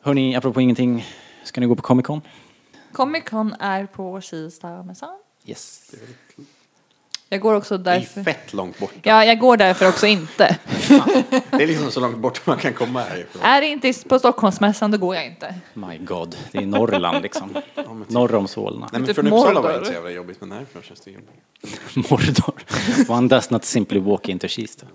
Hörni, apropå ingenting, ska ni gå på Comic Con? Comic Con är på Kistamässan. Yes. Jag går också Det är därför. fett långt bort. Ja, jag går därför också inte. Det är liksom så långt bort man kan komma härifrån. är det inte på Stockholmsmässan då går jag inte. My God, det är Norrland liksom. typ. Norr om Solna. Nej men Typ från Uppsala var det inte så jävla jobbigt, men härifrån känns det jobbigt. Mordor. One does not simply walk into Kista.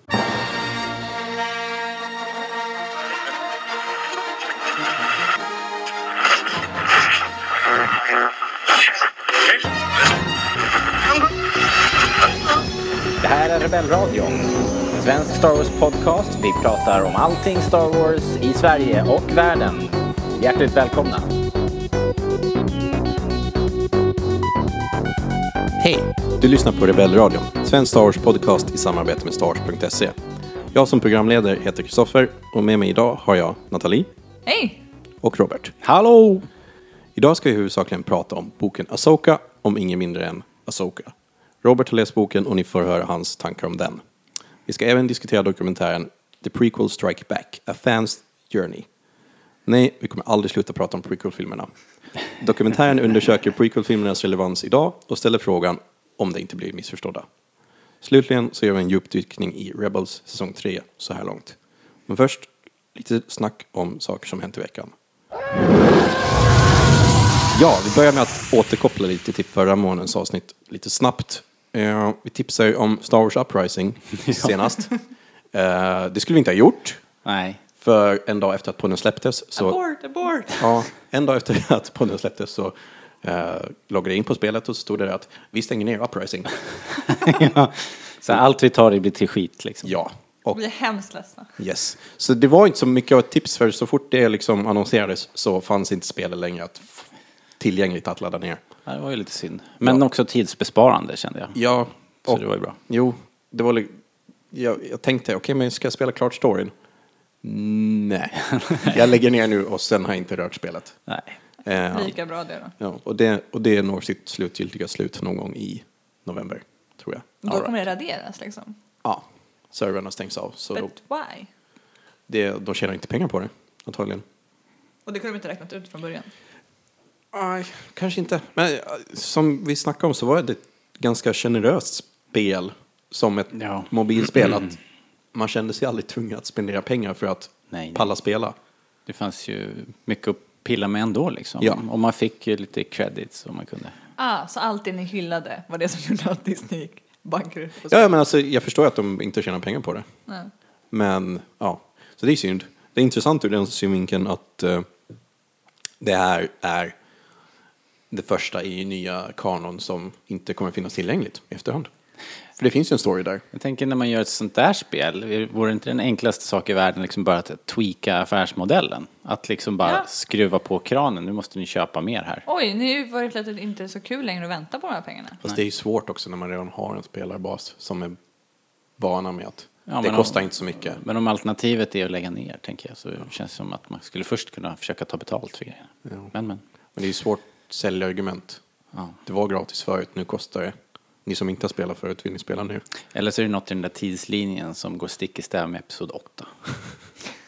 Rebellradion. Svensk Star Wars podcast. Vi pratar om allting Star Wars i Sverige och världen. Hjärtligt välkomna. Hej! Du lyssnar på Rebellradion, svensk Star Wars podcast i samarbete med Stars.se. Jag som programledare heter Kristoffer och med mig idag har jag Nathalie Hej! och Robert. Hallå! Idag ska vi huvudsakligen prata om boken Asoka om ingen mindre än Asoka. Robert har läst boken och ni får höra hans tankar om den. Vi ska även diskutera dokumentären The Prequel Strike Back, A Fan's Journey. Nej, vi kommer aldrig sluta prata om prequel-filmerna. Dokumentären undersöker prequel-filmernas relevans idag och ställer frågan om det inte blir missförstådda. Slutligen så gör vi en djupdykning i Rebels säsong 3 så här långt. Men först lite snack om saker som hänt i veckan. Ja, vi börjar med att återkoppla lite till förra månadens avsnitt lite snabbt. Eh, vi tipsade ju om Star Wars Uprising senast. Eh, det skulle vi inte ha gjort, Nej, för en dag efter att podden släpptes så... Abort, abort! Ja, en dag efter att podden släpptes så eh, loggade jag in på spelet och så stod det där att vi stänger ner Uprising. ja. Så allt vi tar det blir till skit liksom. Ja, och Vi är hemskt ledsna. yes. Så det var inte så mycket av ett tips för så fort det liksom annonserades så fanns inte spelet längre att tillgängligt att ladda ner. Ja, det var ju lite synd. Men Ja. också tidsbesparande kände jag. Ja, Så och, det var ju bra. Jo, det var jag, jag tänkte, okej men ska jag spela klart storyn? Nej, jag lägger ner nu och sen har jag inte rört spelet. Nej. Eh, Lika bra det då. ja, och, det, och det når sitt slutgiltiga slut någon gång i november, tror jag. Då All right. kommer det raderas liksom. Ja, servrarna stängs av. Så då, But why? det, de tjänar inte pengar på det, antagligen. Och det kunde de inte räknat ut från början. Nej, kanske inte. Men eh, som vi snackade om så var det ett ganska generöst spel som ett Ja. mobilspel. Att man kände sig aldrig tvungen att spendera pengar för att Nej, nej. palla spela. Det fanns ju mycket att pilla med ändå liksom. Ja. Och man fick ju lite credits om man kunde. Ah, så allt det ni hyllade var det som gjorde att Disney gick bankrutt? Ja, men alltså, jag förstår att de inte tjänar pengar på det. Nej. Men ja, så det är synd. Det är intressant ur den synvinkeln att eh, det här är det första i nya kanon som inte kommer finnas tillgängligt i efterhand. För det finns ju en story där. Jag tänker när man gör ett sånt där spel, vore inte den enklaste sak i världen liksom bara att tweaka affärsmodellen? Att liksom bara Ja. skruva på kranen, nu måste ni köpa mer här. Oj, nu var det plötsligt inte så kul längre att vänta på de här pengarna. Fast det är ju svårt också när man redan har en spelarbas som är vana med att Ja, det kostar om- inte så mycket. Men om alternativet är att lägga ner, tänker jag, så känns det som att man skulle först kunna försöka ta betalt för grejerna. Ja. Men, men. Men det är ju svårt säljargument. Ja. Det var gratis förut, nu kostar det. Ni som inte har spelat förut, vill ni spela nu? Eller så är det något i den där tidslinjen som går stick i stäv med Episod 8.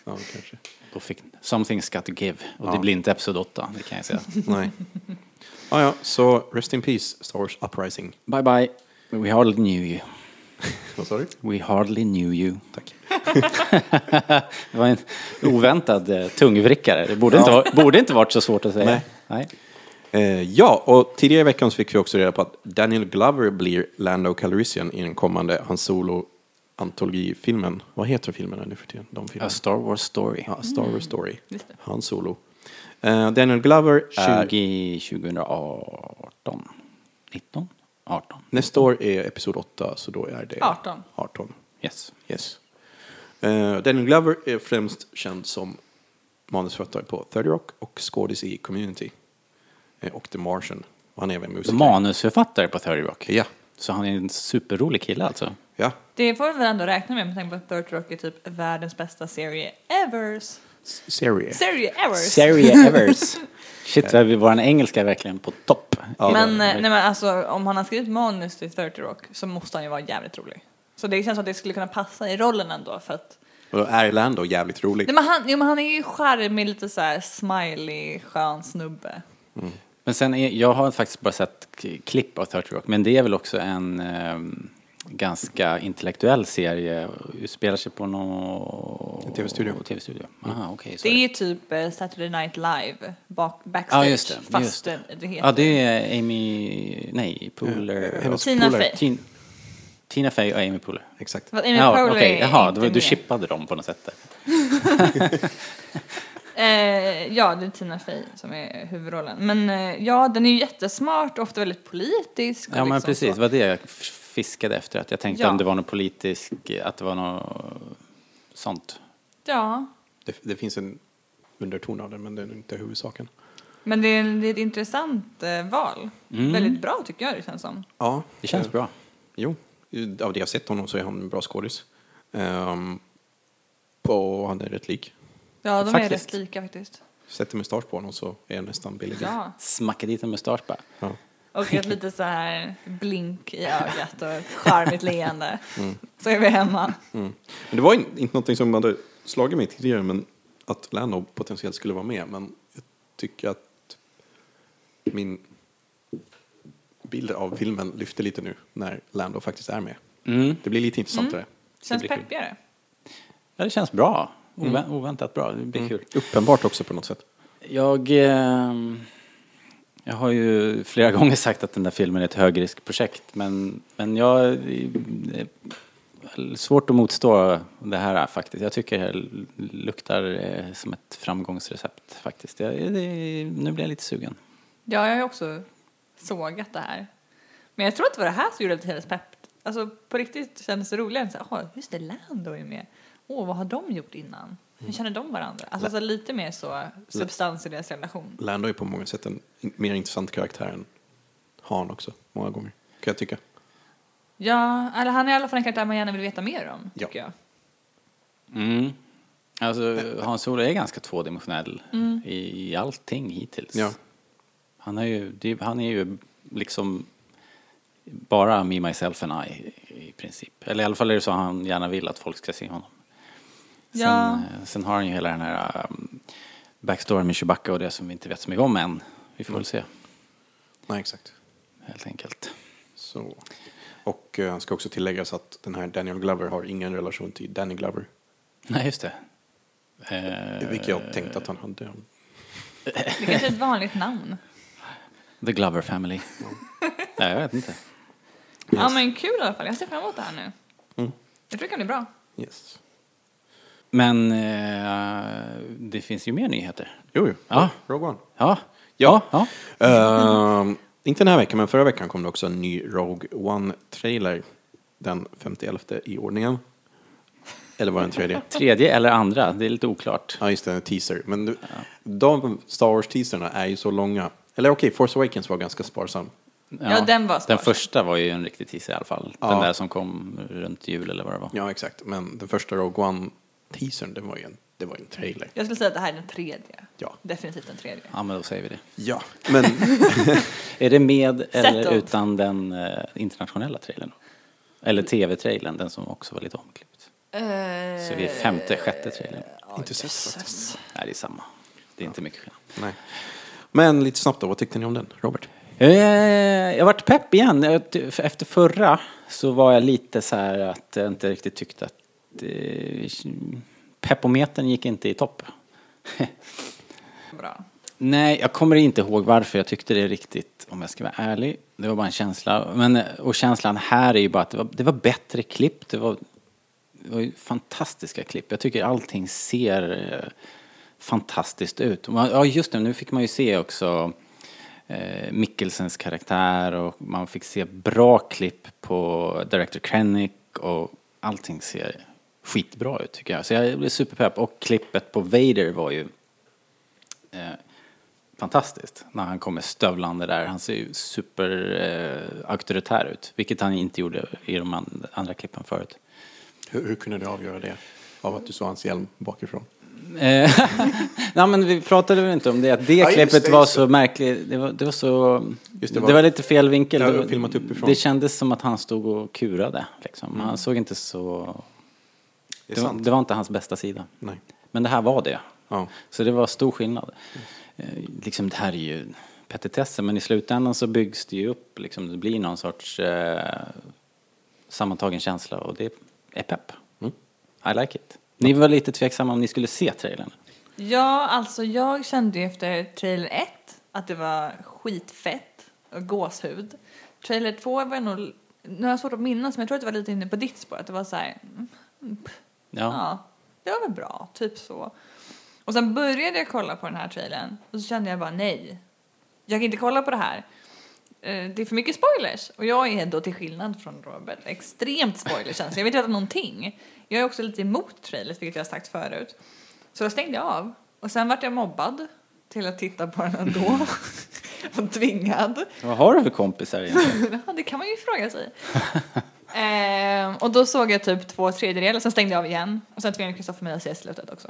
Ja, kanske. Då fick Something's got to give. Och Ja. det blir inte Episod 8, det kan jag säga. Nej. Ah, ja, så rest in peace, Star Wars Uprising. bye bye. We hardly knew you. Vad sa du? We hardly knew you. Tack. Det var en oväntad eh, tungvrickare. Det borde, inte, vara, borde inte varit så svårt att säga. Nej. Nej. Eh, ja, och tidigare i veckan så fick vi också reda på att Daniel Glover blir Lando Calrissian i den kommande Han Solo-antologifilmen. Vad heter filmerna nu för tiden? De A filmerna? Star Wars Story. Ja, Star Wars Story. Det. Han Solo. Eh, Daniel Glover är... 20, 2018? 19? 18? Nästa år är Episod 8, så då är det... 18. 18. Yes. Yes. Eh, Daniel Glover är främst känd som manusförfattare på 30 Rock och skådis i Community. Eh, och The Martian. Och han är även musiker. Manusförfattare på 30 Rock. Ja. Så han är en superrolig kille alltså. Ja. Det får vi väl ändå räkna med med tanke på att 30 Rock är typ världens bästa serie evers. Serie. Serie evers! Serie Evers. Shit, vad vi- vår engelska är verkligen på topp. Ja. Men, eh, nej, men alltså, om han har skrivit manus till 30 Rock så måste han ju vara jävligt rolig. Så det känns som att det skulle kunna passa i rollen ändå för att Och då är Lando jävligt rolig. Nej, men han, jo, men han är ju charmig, lite så här smiley, skön snubbe. Men sen, är, jag har faktiskt bara sett klipp av 30 Rock, men det är väl också en ehm, ganska intellektuell serie, utspelar sig på någon... TV-studio. TV-studio. Aha, okej. så Det är typ eh, Saturday Night Live, bak, backstage. Ja, just det. Fast just det. det heter... Ja, det är Amy... Nej, Poehler. hennes Tina polare. Fey. Tin, Tina Fey och Amy Poehler. Exakt. Fast Amy Ja, är Jaha, du med. chippade dem på något sätt där. Eh, ja, det är Tina Fey som är huvudrollen. Men eh, ja, den är ju jättesmart, ofta väldigt politisk. och Ja, men liksom precis. så. Det var det jag fiskade efter. Att jag tänkte Ja. om det var något politiskt, att det var något sånt. Ja, Det, det finns en underton av det, men det är inte huvudsaken. men det är, det är ett intressant eh, val. Mm. Väldigt bra tycker jag det känns som. Ja, Det känns eh, bra. Jo, av det jag sett honom så är han en bra skådis. Um, på, han är rätt lik. Ja, de är Faktiskt. rätt lika faktiskt. Sätter mustasch på honom så är jag nästan billig. Ja, Smacka dit en mustasch bara. Ja. och ett lite så här blink i ögat och ett charmigt leende. Så är vi hemma. Mm. Men det var in, inte någonting som hade slagit mig tidigare, men att Lando potentiellt skulle vara med. Men jag tycker att min bild av filmen lyfter lite nu när Lando faktiskt är med. Mm. Det blir lite intressantare. Känns blir kul. peppigare. Ja, det känns bra. Ovä- Oväntat bra. Det blir kul. Uppenbart också på något sätt. Jag, ehm, jag har ju flera gånger sagt att den där filmen är ett högriskprojekt, men, men jag det är svårt att motstå det här faktiskt. Jag tycker det här luktar eh, som ett framgångsrecept faktiskt. Jag, det, nu blir jag lite sugen. Ja, jag har också sågat det här. Men jag tror att det var det här som gjorde det till hennes pepp. Alltså på riktigt kändes det roligare så "Åh, just det, Lando är med. Åh, vad har de gjort innan? Hur känner de varandra? Alltså, så lite mer så substans i deras relation. Lando är på många sätt en mer intressant karaktär än Han också, många gånger. Kan jag tycka. Ja, eller han är i alla fall en karaktär man gärna vill veta mer om, Ja. tycker jag. Mm. Alltså, Hans Olof är ganska tvådimensionell i, i allting hittills. Ja. Han, är ju, han är ju liksom bara me, myself and I i, i princip. Eller i alla fall är det så han gärna vill att folk ska se honom. Sen, Ja. eh, sen har han ju hela den här um, backstoryn med Chewbacca och det som vi inte vet så mycket om än. Vi får väl se, Nej, exakt. helt enkelt. Så. Och eh, ska också tilläggas att den här Daniel Glover har ingen relation till Danny Glover. Nej, just det. Eh, Vilket jag tänkte att han hade. Det kanske är ett vanligt namn. The Glover Family. Nej, jag vet inte. Ja, men kul i alla fall. Jag ser fram emot det här nu. Mm. Jag tror det kan bli bra. Yes. Men eh, det finns ju mer nyheter. Jo, jo. Ja. Rogue One. Ja. Ja. ja. Ehm, inte den här veckan, men förra veckan kom det också en ny Rogue One-trailer. Den 51 i ordningen. Eller var det den tredje? Tredje eller andra, det är lite oklart. Ja, just det, en teaser. Men nu, de Star Wars-teaserna är ju så långa. Eller okej, Force Awakens var ganska sparsam. Ja, den var Den sparsam. första var ju en riktig teaser i alla fall. Den Ja. där som kom runt jul eller vad det var. Ja, exakt. Men den första Rogue One-teasern, det var ju en, det var en trailer. Jag skulle säga att det här är den tredje. Ja. Definitivt den tredje. Ja, men då säger vi det. Ja, men Är det med eller Settled. utan den eh, internationella trailern? Eller tv-trailern, den som också var lite omklippt. Så vi är femte, sjätte trailern. inte sett faktiskt. Nej, det är samma. Det är inte mycket skillnad. Nej. Men lite snabbt då, vad tyckte ni om den, Robert? Eh, jag vart pepp igen. Jag ty- Efter förra så var jag lite så här att jag inte riktigt tyckte att eh, peppometern gick inte i topp. Bra. Nej, jag kommer inte ihåg varför jag tyckte det riktigt, om jag ska vara ärlig. Det var bara en känsla. Men, och känslan här är ju bara att det var, det var bättre klipp. Det var, det var ju fantastiska klipp. Jag tycker allting ser eh, fantastiskt ut. Ja, just det. Nu fick man ju se också eh, Mikkelsens karaktär och man fick se bra klipp på Director Krennic och allting ser skitbra ut tycker jag. Så jag blev superpepp. Och klippet på Vader var ju eh, fantastiskt när han kommer stövlande där. Han ser ju super eh, ut, vilket han inte gjorde i de and- andra klippen förut. Hur, hur kunde du avgöra det? Av att du såg hans hjälm bakifrån? Eh, Nej men vi pratade väl inte om det, att det Ja, just klippet det, var just så märkligt, det var, det var så... Det, det, var, var- lite fel vinkel. Det, var- det kändes som att han stod och kurade liksom. Mm. Han såg inte så... Det Det var, det var inte hans bästa sida. Nej. Men det här var det. Ja. Så det var stor skillnad. Eh, Liksom det här är ju petitesser men i slutändan så byggs det ju upp liksom. Det blir någon sorts eh, sammantagen känsla och det är pepp. Mm. I like it. Ni var lite tveksamma om ni skulle se trailern. Ja, alltså jag kände ju efter trailer 1 att det var skitfett och gåshud. Trailer 2 var nog, nu har jag svårt att minnas men jag tror att det var lite inne på ditt spår, att det var så här, mm, Ja. ja, det var väl bra, typ så. Och sen började jag kolla på den här trailern och så kände jag bara nej, jag kan inte kolla på det här. Eh, Det är för mycket spoilers och jag är då till skillnad från Robert extremt spoilerkänslig. Jag vet inte någonting. Jag är också lite emot trailers, vilket jag har sagt förut. Så då stängde jag av. Och sen vart jag mobbad till att titta på den ändå. och tvingad. Vad har du för kompisar egentligen? Ja, det kan man ju fråga sig. ehm, och då såg jag typ två tredjedelar, sen stängde jag av igen. Och sen tvingade Kristoffer mig att se slutet också.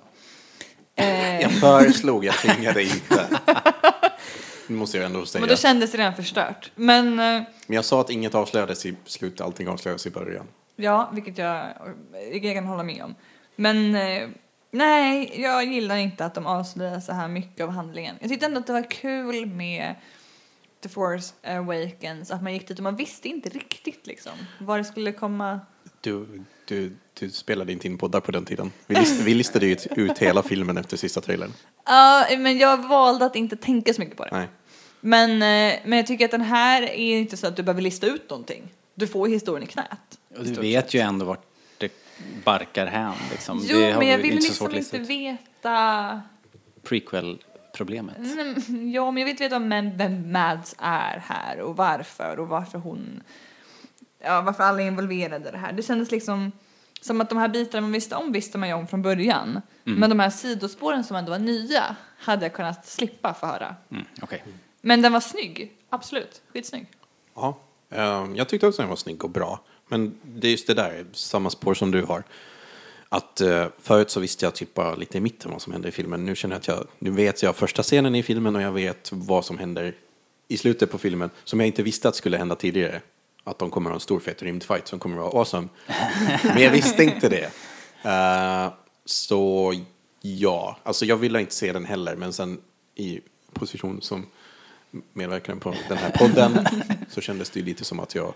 Ehm, Jag föreslog, jag tvingade inte. Det måste jag ändå säga. men då kändes det redan förstört. Men eh, Men jag sa att inget avslöjades i slutet, allting avslöjades i början. ja, vilket jag, jag kan hålla med om. Men eh, nej, jag gillar inte att de avslöjar så här mycket av handlingen. Jag tyckte ändå att det var kul med The Force Awakens, att man gick dit och man visste inte riktigt liksom vad det skulle komma Du, du, du spelade inte in poddar på den tiden. Vi, list, vi listade ju ut hela filmen efter sista trailern. Ja, men jag valde att inte tänka så mycket på det. Nej. Men, eh, men jag tycker att den här är inte så att du behöver lista ut någonting. Du får historien i knät. Och du vet ju ändå vart det barkar hän liksom. Jo, det men jag vi vill inte så liksom inte veta... Prequel-problemet. Mm, Ja, men jag vill inte veta vem, vem Mads är här och varför och varför hon... Ja, varför alla är involverade i det här. Det kändes liksom som att de här bitarna man visste om visste man ju om från början. Mm. Men de här sidospåren som ändå var nya hade jag kunnat slippa få höra. Mm, Okej. Men den var snygg, absolut. Skitsnygg. Ja, ehm, jag tyckte också den var snygg och bra. Men det är just det där, samma spår som du har. Att eh, förut så visste jag typ bara lite i mitten vad som hände i filmen. Nu känner jag att jag, nu vet jag första scenen i filmen och jag vet vad som händer i slutet på filmen. Som jag inte visste att skulle hända tidigare. Att de kommer att ha en stor fet rymdfight som kommer att vara awesome. Men jag visste inte det. Uh, så ja, alltså jag ville inte se den heller. Men sen i position som medverkande på den här podden så kändes det ju lite som att jag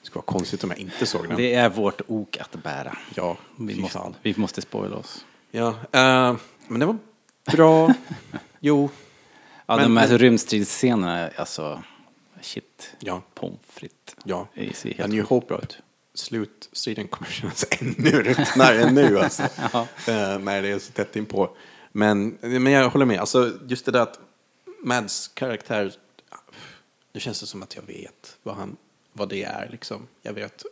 det skulle vara konstigt om jag inte såg den. Det är vårt ok att bära. Ja, Vi måste, fan. vi måste spoila oss. Ja, eh, men det var bra. jo, Ja, Men- de här men- rymdstridsscenerna, alltså shit. ja, Pommes frites. ja. Det ser helt New Hope bra ut. Slutstriden kommer kännas ännu ruttnare än nu alltså. Ja. Eh, när det är så tätt inpå. Men, men jag håller med, alltså just det där att Mads karaktär, det känns det som att jag vet vad, han, vad det är liksom. Jag vet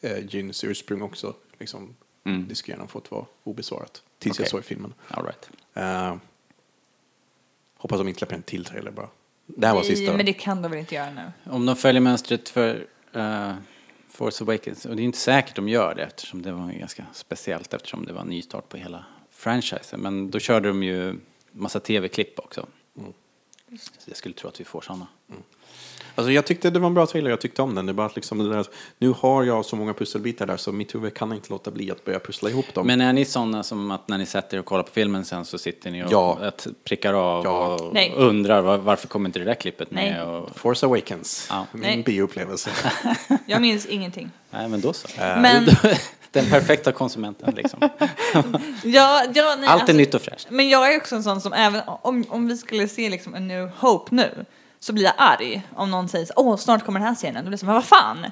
eh, Gyns ursprung också, liksom. Mm. Det skulle gärna fått vara obesvarat. Tills Okej. jag såg filmen. All right. Eh, hoppas de inte släpper en till trailer bara. Det här var Nej, sista. men det kan de väl inte göra nu? Om de följer mönstret för eh, Force Awakens, och det är inte säkert de gör det eftersom det var ganska speciellt eftersom det var en nystart på hela franchisen. Men då körde de ju massa tv-klipp också. Så jag skulle tro att vi får sådana. Alltså jag tyckte det var en bra trailer, jag tyckte om den. Det är bara att liksom det där, nu har jag så många pusselbitar där så mitt huvud kan inte låta bli att börja pussla ihop dem. Men är ni sådana som att när ni sätter er och kollar på filmen sen så sitter ni och Ja. att prickar av Ja. och Nej. undrar var, varför kommer inte det där klippet Nej. med? Och, Force Awakens, Ja. min bioupplevelse. Jag minns ingenting. nej men då så. Men, Den perfekta konsumenten liksom. ja, ja, nej, Allt är alltså- nytt och fräscht. Men jag är också en sån som även om, om vi skulle se liksom en New Hope nu så blir jag arg om någon säger så, åh snart kommer den här scenen. Då blir jag så, men vad fan?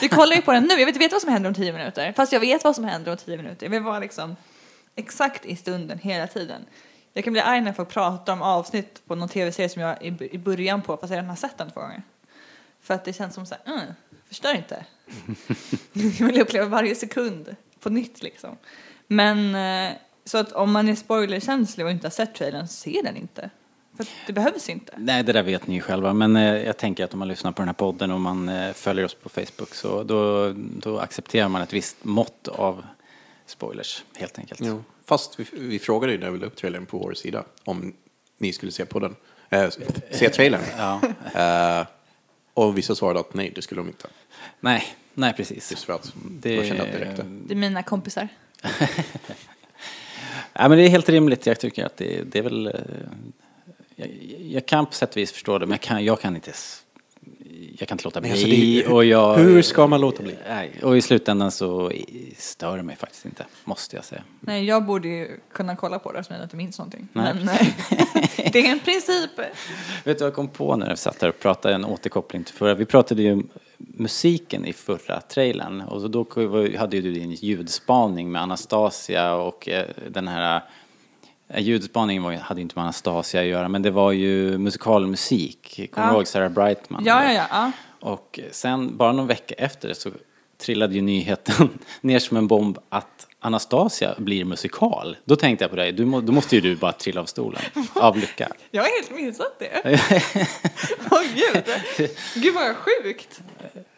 Vi kollar ju på den nu, jag vet, inte vad som händer om tio minuter. Fast jag vet vad som händer om tio minuter. Jag vill vara liksom exakt i stunden hela tiden. Jag kan bli arg när folk pratar om avsnitt på någon tv-serie som jag är i- början på fast jag redan har sett den två gånger. För att det känns som så här, mm, förstör inte. jag vill uppleva varje sekund på nytt liksom. Men eh, så att om man är spoilerkänslig och inte har sett trailern, se den inte. För det behövs inte. Nej, det där vet ni ju själva. Men eh, jag tänker att om man lyssnar på den här podden och man eh, följer oss på Facebook så då, då accepterar man ett visst mått av spoilers, helt enkelt. Jo. Fast vi, vi frågade ju när vi la upp trailern på vår sida om ni skulle se på den. Eh, se trailern. Ja. Eh, och vissa svarade att nej, det skulle de inte. Nej, nej precis. Just för att Det- de kände att det räckte. Det är mina kompisar. Ja, men det är helt rimligt. Jag tycker att det, det är väl... eh, Jag, jag kan på sätt och vis förstå det, men jag kan, jag kan inte... s- Jag kan inte låta bli. alltså, det och jag, hur ska man låta bli? Nej, och i slutändan så stör det mig faktiskt inte, måste jag säga. Nej, jag borde ju kunna kolla på det eftersom jag inte minns någonting. Nej. Men nej. det är en princip. Vet du vad jag kom på när jag satt där och pratade, en återkoppling till förra. Vi pratade ju om musiken i förra trailern och så då hade ju du din ljudspaning med Anastasia och eh, den här eh, Ljudspaningen var, hade inte med Anastasia att göra men det var ju musikalmusik. Kommer du Ja. ihåg Sarah Brightman? Ja, ja, ja. ja. Och sen, bara någon vecka efter det så trillade ju nyheten ner som en bomb att Anastasia blir musikal. Då tänkte jag på dig, du, må- då måste ju du bara trilla av stolen av lycka. Jag har helt missat det. Åh gud. Gud vad sjukt.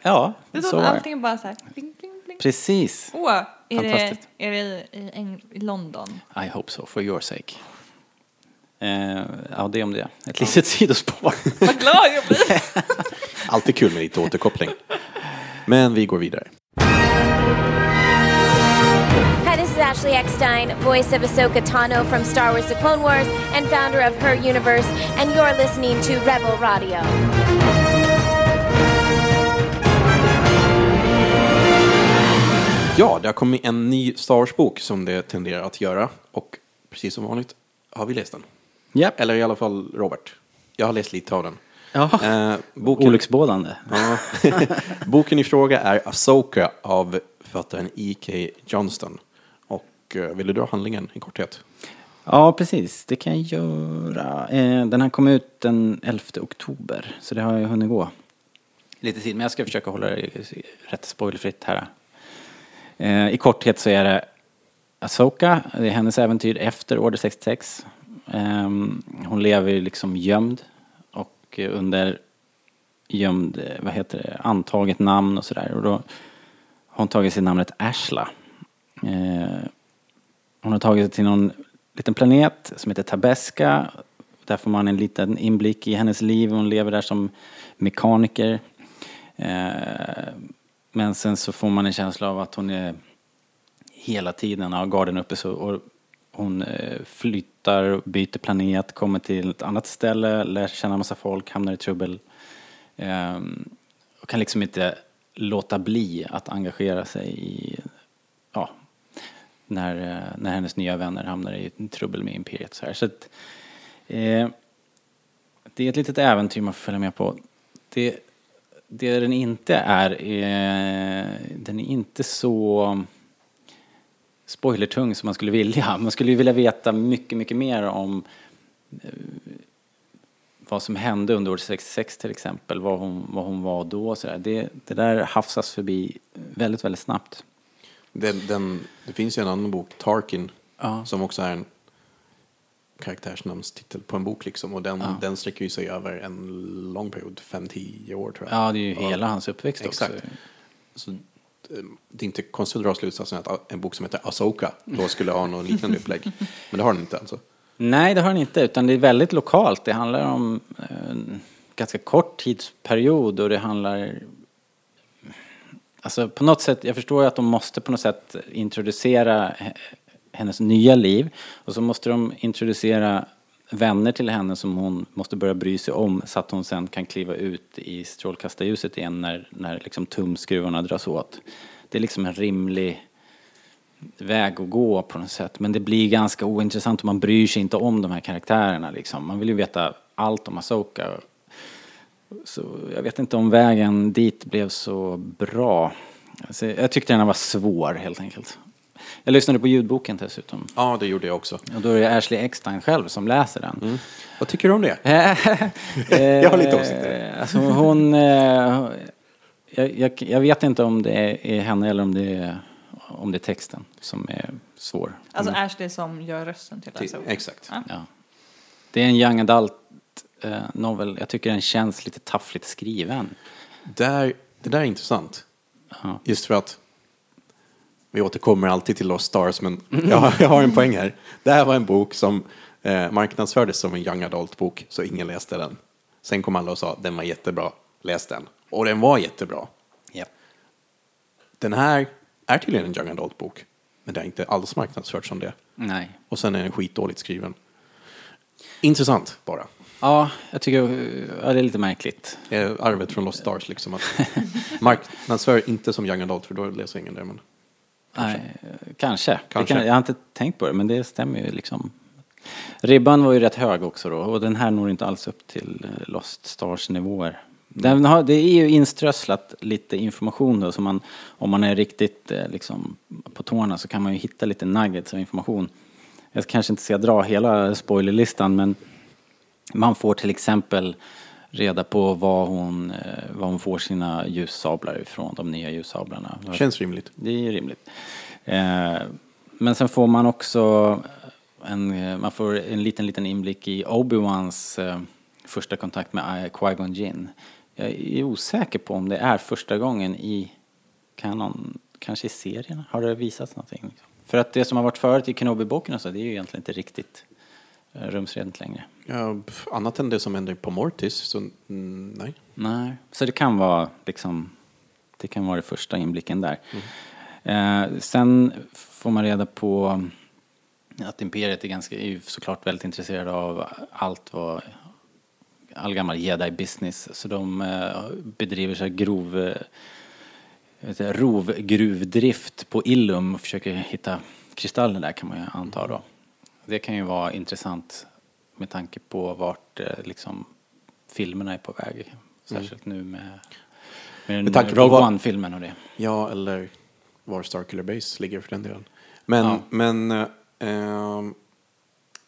Ja, Det så var det. allting bara så här. Bling, bling, bling. Precis. Åh, är det, är det i, Eng- i London? I hope so, for your sake. Eh, ja, det om det. Ett litet sidospår. Vad glad jag blir. Alltid kul med lite återkoppling. Men vi går vidare. Hi, this is Ashley Eckstein, voice of Ahsoka Tano from Star Wars The Clone Wars and founder of Her Universe, and you're listening to Rebel Radio. Ja, det har kommit en ny Star Wars-bok som det tenderar att göra. Och precis som vanligt har vi läst den. ja. Eller i alla fall Robert. Jag har läst lite av den. ja. Eh, boken, Olycksbådande. ja, boken i fråga är Ahsoka av författaren E.K. Johnston. Och eh, vill du dra handlingen i korthet? Ja, precis. Det kan jag göra. Eh, den här kom ut den 11 oktober, så det har jag hunnit gå lite tid. Men jag ska försöka hålla det rätt spoilerfritt här. Eh, I korthet så är det Asoka, det är hennes äventyr efter Order 66. Eh, hon lever liksom gömd och under gömd, eh, vad heter det, antaget namn och sådär. Och då har hon tagit sig namnet Ashla. Eh, hon har tagit sig till någon liten planet som heter Tabeska. Där får man en liten inblick i hennes liv. Hon lever där som mekaniker. Eh, men sen så får man en känsla av att hon är hela tiden har garden uppe så och hon eh, flyttar, byter planet, kommer till ett annat ställe, lär känna massa folk, hamnar i trubbel. Ehm, Och kan liksom inte låta bli att engagera sig i, ja, när, eh, när hennes nya vänner hamnar i trubbel med Imperiet. Så här. Så att, eh, det är ett litet äventyr man får följa med på. Det, det den inte är, är, den är inte så spoilertung som man skulle vilja. Man skulle ju vilja veta mycket, mycket mer om eh, vad som hände under år 66 till exempel, vad hon, vad hon var då och sådär. Det, det där hafsas förbi väldigt, väldigt snabbt. Den, den, det finns ju en annan bok, Tarkin, Ja. som också är en karaktärsnamnstitel på en bok liksom. Och den, den sträcker ju sig över en lång period, 5-10 år tror jag. Ja, det är ju hela hans uppväxt Exakt. också. Så, eh, det är inte konstigt att dra slutsatsen att en bok som heter Asoka då skulle ha någon liknande upplägg. Men det har den inte alltså. Nej, det har den inte, utan det är väldigt lokalt. Det handlar om eh, en ganska kort tidsperiod och det handlar... Alltså på något sätt, jag förstår ju att de måste på något sätt introducera he- hennes nya liv och så måste de introducera vänner till henne som hon måste börja bry sig om så att hon sen kan kliva ut i strålkastarljuset igen när, när liksom tumskruvarna dras åt. Det är liksom en rimlig väg att gå på något sätt. Men det blir ganska ointressant och man bryr sig inte om de här karaktärerna liksom. Man vill ju veta allt om Asoka. Så jag vet inte om vägen dit blev så bra. Alltså, jag tyckte den var svår helt enkelt. Jag lyssnade på ljudboken dessutom. Ja, det gjorde jag också. Och då är det Ashley Eckstein själv som läser den. Vad tycker du om det? jag har lite åsikter. Alltså hon... eh, Jag, jag, jag vet inte om det är henne eller om det är, om det är texten som är svår. Alltså Ashley som gör rösten till Ahsoka. Exakt. Ja. Ja. Det är en young adult eh, novel. Jag tycker den känns lite taffligt skriven. Där, det där är intressant. Ja. Just för att vi återkommer alltid till Lost Stars, men jag, har- jag har en poäng här. Det här var en bok som eh, marknadsfördes som en young adult-bok, så ingen läste den. Sen kom alla och sa den var jättebra, läs den. Och den var jättebra. Ja. Den här är tydligen en young adult-bok. Men det är inte alls marknadsfört som det. Nej. Och sen är den skitdåligt skriven. Intressant bara. Ja, jag tycker ja, det är lite märkligt. Eh, arvet från Lost Stars liksom. Att marknadsför inte som Young Adult för då läser ingen det. Men Nej, kanske. Kanske. Kan, jag har inte tänkt på det, men det stämmer ju liksom. Ribban var ju rätt hög också då och den här når inte alls upp till eh, Lost Stars nivåer. Den har, det är ju inströsslat lite information då, så man, om man är riktigt eh, liksom, på tårna så kan man ju hitta lite nuggets av information. Jag kanske inte ska dra hela spoilerlistan men man får till exempel reda på var hon, eh, var hon får sina ljussablar ifrån, de nya ljussablarna. känns rimligt. Det är rimligt. Eh, men sen får man också en, eh, man får en liten, liten inblick i Obi-Wans första kontakt med Qui-Gon Jinn. Jag är osäker på om det är första gången i kanon, kanske i serierna, har det visats någonting? För att det som har varit förut i Kenobi-boken och så, det är ju egentligen inte riktigt rumsrent längre. Ja, annat än det som händer på Mortis, så mm, nej. Nej, så det kan vara liksom, det kan vara det första inblicken där. Eh, sen får man reda på att Imperiet är, ganska, är såklart väldigt intresserade av allt vad all gammal jedi-business. Så de eh, bedriver så här grov eh, rovgruvdrift på Illum och försöker hitta kristaller där kan man ju anta då. Det kan ju vara intressant med tanke på vart eh, liksom filmerna är på väg. Särskilt nu med, med, Med med Rogue One-filmen och det. Ja, eller var Starkiller Base ligger för den delen. Men, Ja. men eh, ehm,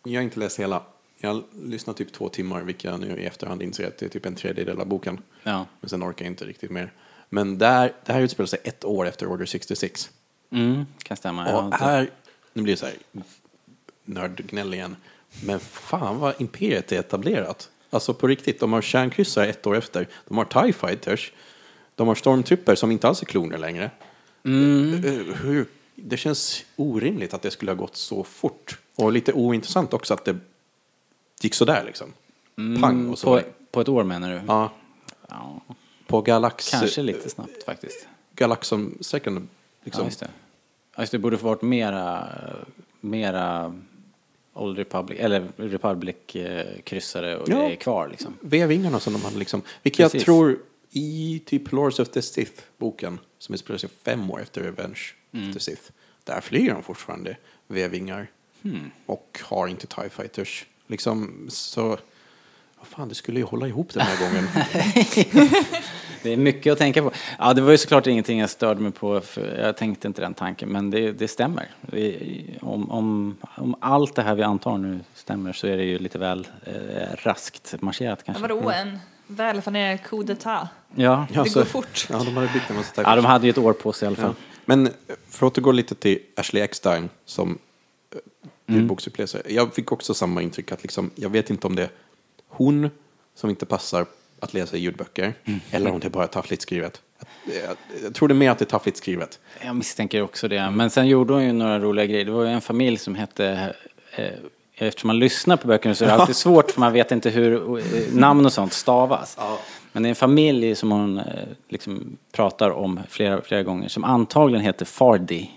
jag har inte läst hela. Jag har lyssnat typ två timmar, vilket jag nu i efterhand inser att det är typ en tredjedel av boken. Ja. Men sen orkar jag inte riktigt mer. Men där, det här utspelar sig ett år efter Order 66. Mm, kan stämma. Och här, nu blir det så här nördgnäll igen. Men fan vad Imperiet är etablerat. Alltså på riktigt, de har kärnkryssare ett år efter. De har TIE Fighters. De har Stormtrooper som inte alls är kloner längre. Mm. Eh, Hur, det känns orimligt att det skulle ha gått så fort. Och lite ointressant också att det gick sådär liksom. Pang och så. Mm, på, på ett år menar du? Ja, Ja, på Galax... kanske lite snabbt faktiskt. Galaxon-sträckan Ja, liksom. just det. Ja, just det borde få varit mera, mera Old Republic, eller Republic-kryssare och Ja. det är kvar liksom. V-vingarna som de hade liksom. Vilket jag Precis. tror i typ Lords of the Sith-boken, som utspelar sig fem år efter Revenge Mm. of the Sith. Där flyger de fortfarande V-vingar. Hmm. Och har inte TIE Fighters. Liksom, så... Vad fan, det skulle ju hålla ihop den här gången. Det är mycket att tänka på. Ja, det var ju såklart ingenting jag störde mig på, för jag tänkte inte den tanken, men det, det stämmer. Vi, om, om, om allt det här vi antar nu stämmer så är det ju lite väl eh, raskt marscherat kanske. Vadå, en välplanerad coup d'etat? Ja. Ja, Det så- går fort. Ja, de hade byggt en massa ja, de hade ju ett år på sig i alla fall. Ja. Men för att återgå lite till Ashley Eckstein som eh, ljudboksuppläsare. Jag fick också samma intryck att liksom, jag vet inte om det är hon som inte passar att läsa ljudböcker eller om det är bara taffligt skrivet. Jag, tror det är mer att det är taffligt skrivet. Jag misstänker också det. Men sen gjorde hon ju några roliga grejer. Det var ju en familj som hette... Eh, eftersom man lyssnar på böckerna så är det alltid svårt för man vet inte hur eh, namn och sånt stavas. Men det är en familj som hon eh, liksom pratar om flera, flera gånger som antagligen heter Fardi.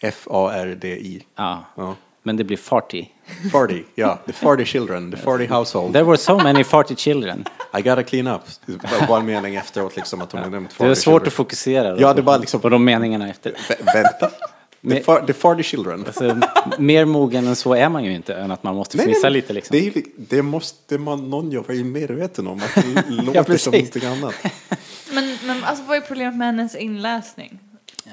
F-A-R-D-I. Ja. Ja. Men det blir Farty. Farty, ja. The Farty children, the Farty household. There were so many Farty children. I gotta clean up. Bara- Bara en mening efteråt liksom att hon har nämnt Det Farty är svårt children. att fokusera Ja, då det var liksom- på de meningarna efter. Vä- vänta. The, far, the Farty children. Alltså, mer mogen än så är man ju inte än att man måste fnissa lite liksom. Det, är, det måste man, någon jag vara medveten om, att det låter precis. som någonting annat. Men, men alltså, vad är problemet med hennes inläsning?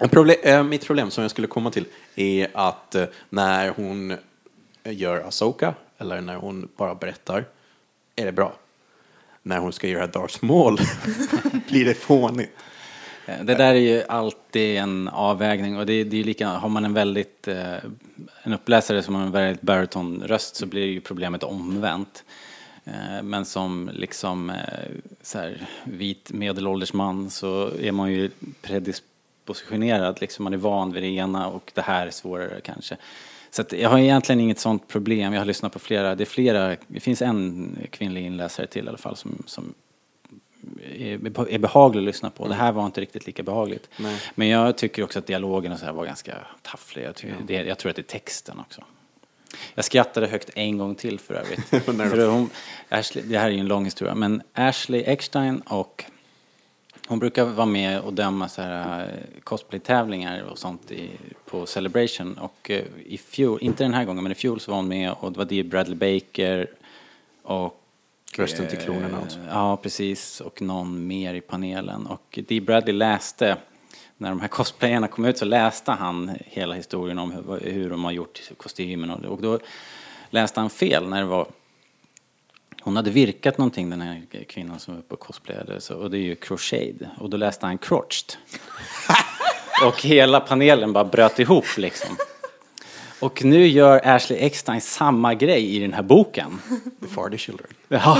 Problem, äh, eh, mitt problem som jag skulle komma till är att äh, när hon gör Asoka eller när hon bara berättar, är det bra. När hon ska göra Darth Maul blir det fånigt. Eh, det där är ju alltid en avvägning och det, är- det är lika, har man en väldigt, eh, en uppläsare som har en väldigt baritonröst så blir ju problemet omvänt. Eh, Men som liksom eh, så här, vit medelålders man så är man ju predispositionerad, liksom man är van vid det ena och det här är svårare kanske. Så att jag har egentligen inget sånt problem, jag har lyssnat på flera, det är flera, det finns en kvinnlig inläsare till i alla fall som, som är, är behaglig att lyssna på. Det här var inte riktigt lika behagligt. Nej. Men jag tycker också att dialogen och så här var ganska tafflig. Jag, tycker, det, jag tror att det är texten också. Jag skrattade högt en gång till för övrigt. För hon, Ashley, det här är ju en lång historia, men Ashley Eckstein och hon brukar vara med och döma så här eh, cosplay-tävlingar och sånt i, på Celebration. Och eh, i fjol, inte den här gången, men i fjol så var hon med och det var Dee Bradley Baker och Rösten till eh, kronorna alltså. Ja, precis. Och någon mer i panelen. Och Dee Bradley läste, när de här cosplayerna kom ut så läste han hela historien om hur, hur de har gjort kostymen. Och, och då läste han fel när det var hon hade virkat någonting den här kvinnan som var uppe och cosplayade så, och det är ju crocheted och då läste han crotched. och hela panelen bara bröt ihop liksom. Och nu gör Ashley Eckstein samma grej i den här boken. The Farty Children. Ja.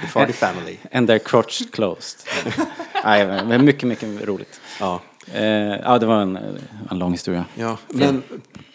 The Farty Family. And their crotch closed. Nej, men mycket, mycket roligt. Ja. Eh, ja, det var en, en lång historia. Ja, men...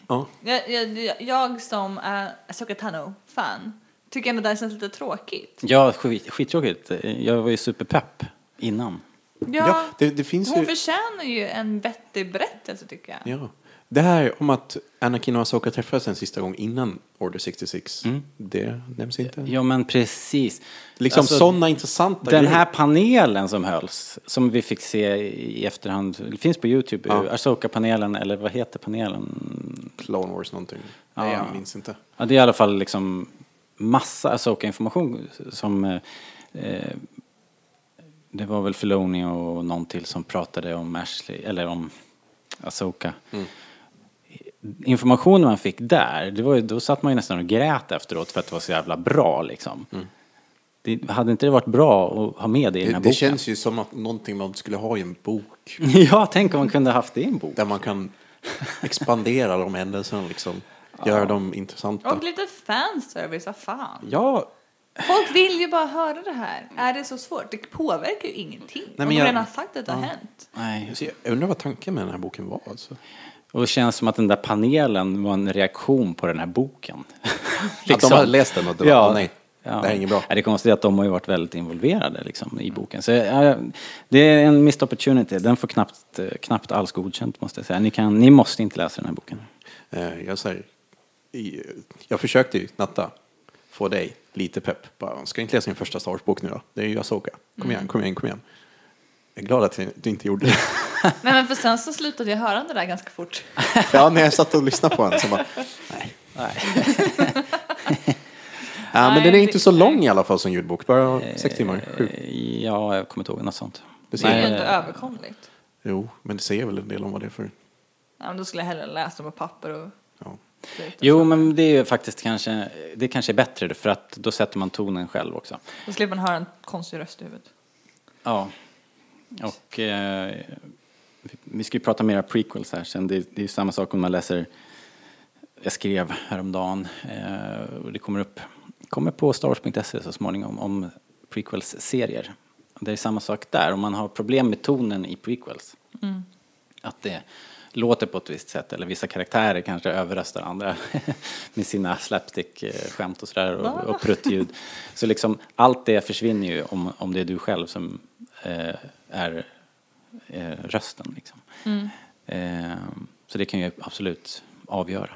Ja. Jag, jag, jag som är Asoka Tano-fan tycker ändå det här känns lite tråkigt. Ja, skit, skittråkigt. Jag var ju superpepp innan. Ja, Ja, det, det finns hon ju... förtjänar ju en vettig berättelse tycker jag. Ja. Det här om att Anakin och Asoka träffades en sista gång innan Order 66, det nämns inte. Ja, men precis. Liksom Alltså, sådana intressanta Den grejer. här panelen som hölls, som vi fick se i efterhand, det finns på Youtube, Ja. Asoka-panelen, eller vad heter panelen? Clone Wars någonting. Ja. Nej, jag minns inte. Ja, det är i alla fall liksom massa Asoka-information som... Eh, eh, det var väl Filoni och någon till som pratade om Ashley, eller om Asoka. Informationen man fick där, det var, då satt man ju nästan och grät efteråt för att det var så jävla bra liksom. Det, hade inte det varit bra att ha med det i den Det, här det boken? känns ju som att någonting man skulle ha i en bok. ja, tänk om man kunde haft det i en bok. Där man kan expandera de händelserna liksom. Göra dem intressanta. Och lite fanservice, vad fan. Ja, Folk vill ju bara höra det här. Är det så svårt? Det påverkar ju ingenting. men Om de jag- redan har sagt att det har hänt. Nej. så jag undrar vad tanken med den här boken var alltså. Och det känns som att den där panelen var en reaktion på den här boken. Att de hade läst den och det var, ja. "Åh, nej, det här är inget bra." Ja, det är konstigt att de har ju varit väldigt involverade liksom, i boken. Så, ja, det är en missed opportunity. Den får knappt, eh, knappt alls godkänt måste jag säga. Ni, kan, ni måste inte läsa den här boken. Eh, Jag, säger, jag försökte ju natta få dig lite pepp. Bara, ska inte läsa din första Star Wars-bok nu då? Det är ju Asoka. Kom igen, kom igen, kom igen. Jag är glad att du inte gjorde det. Nej men för sen så slutade jag höra det där ganska fort. ja, när jag satt och lyssnade på den så bara, nej. Nej. Ja, men Nej, den är inte så lång i alla fall som ljudbok. Bara sex timmar, sju. Eh, Ja, jag kommer inte ihåg något sånt. Det Det är ju inte överkomligt. Jo, men det säger väl en del om vad det är för... Ja, men då skulle jag hellre läsa dem på papper och Ja. Skriva. Jo, men det är ju faktiskt kanske, det kanske är bättre för att då sätter man tonen själv också. Då slipper man höra en konstig röst i huvudet. Ja. Och eh, vi- ska ju prata mera prequels här sen. Det, det är ju samma sak om man läser, jag skrev häromdagen, eh, och det kommer upp, kommer på starwars.se så småningom om prequels-serier. Det är samma sak där, om man har problem med tonen i prequels. Att det låter på ett visst sätt eller vissa karaktärer kanske överröstar andra med sina slapstick-skämt och sådär och, och pruttljud. Så liksom allt det försvinner ju om, om det är du själv som eh, är eh, rösten liksom. Eh, så det kan ju absolut avgöra.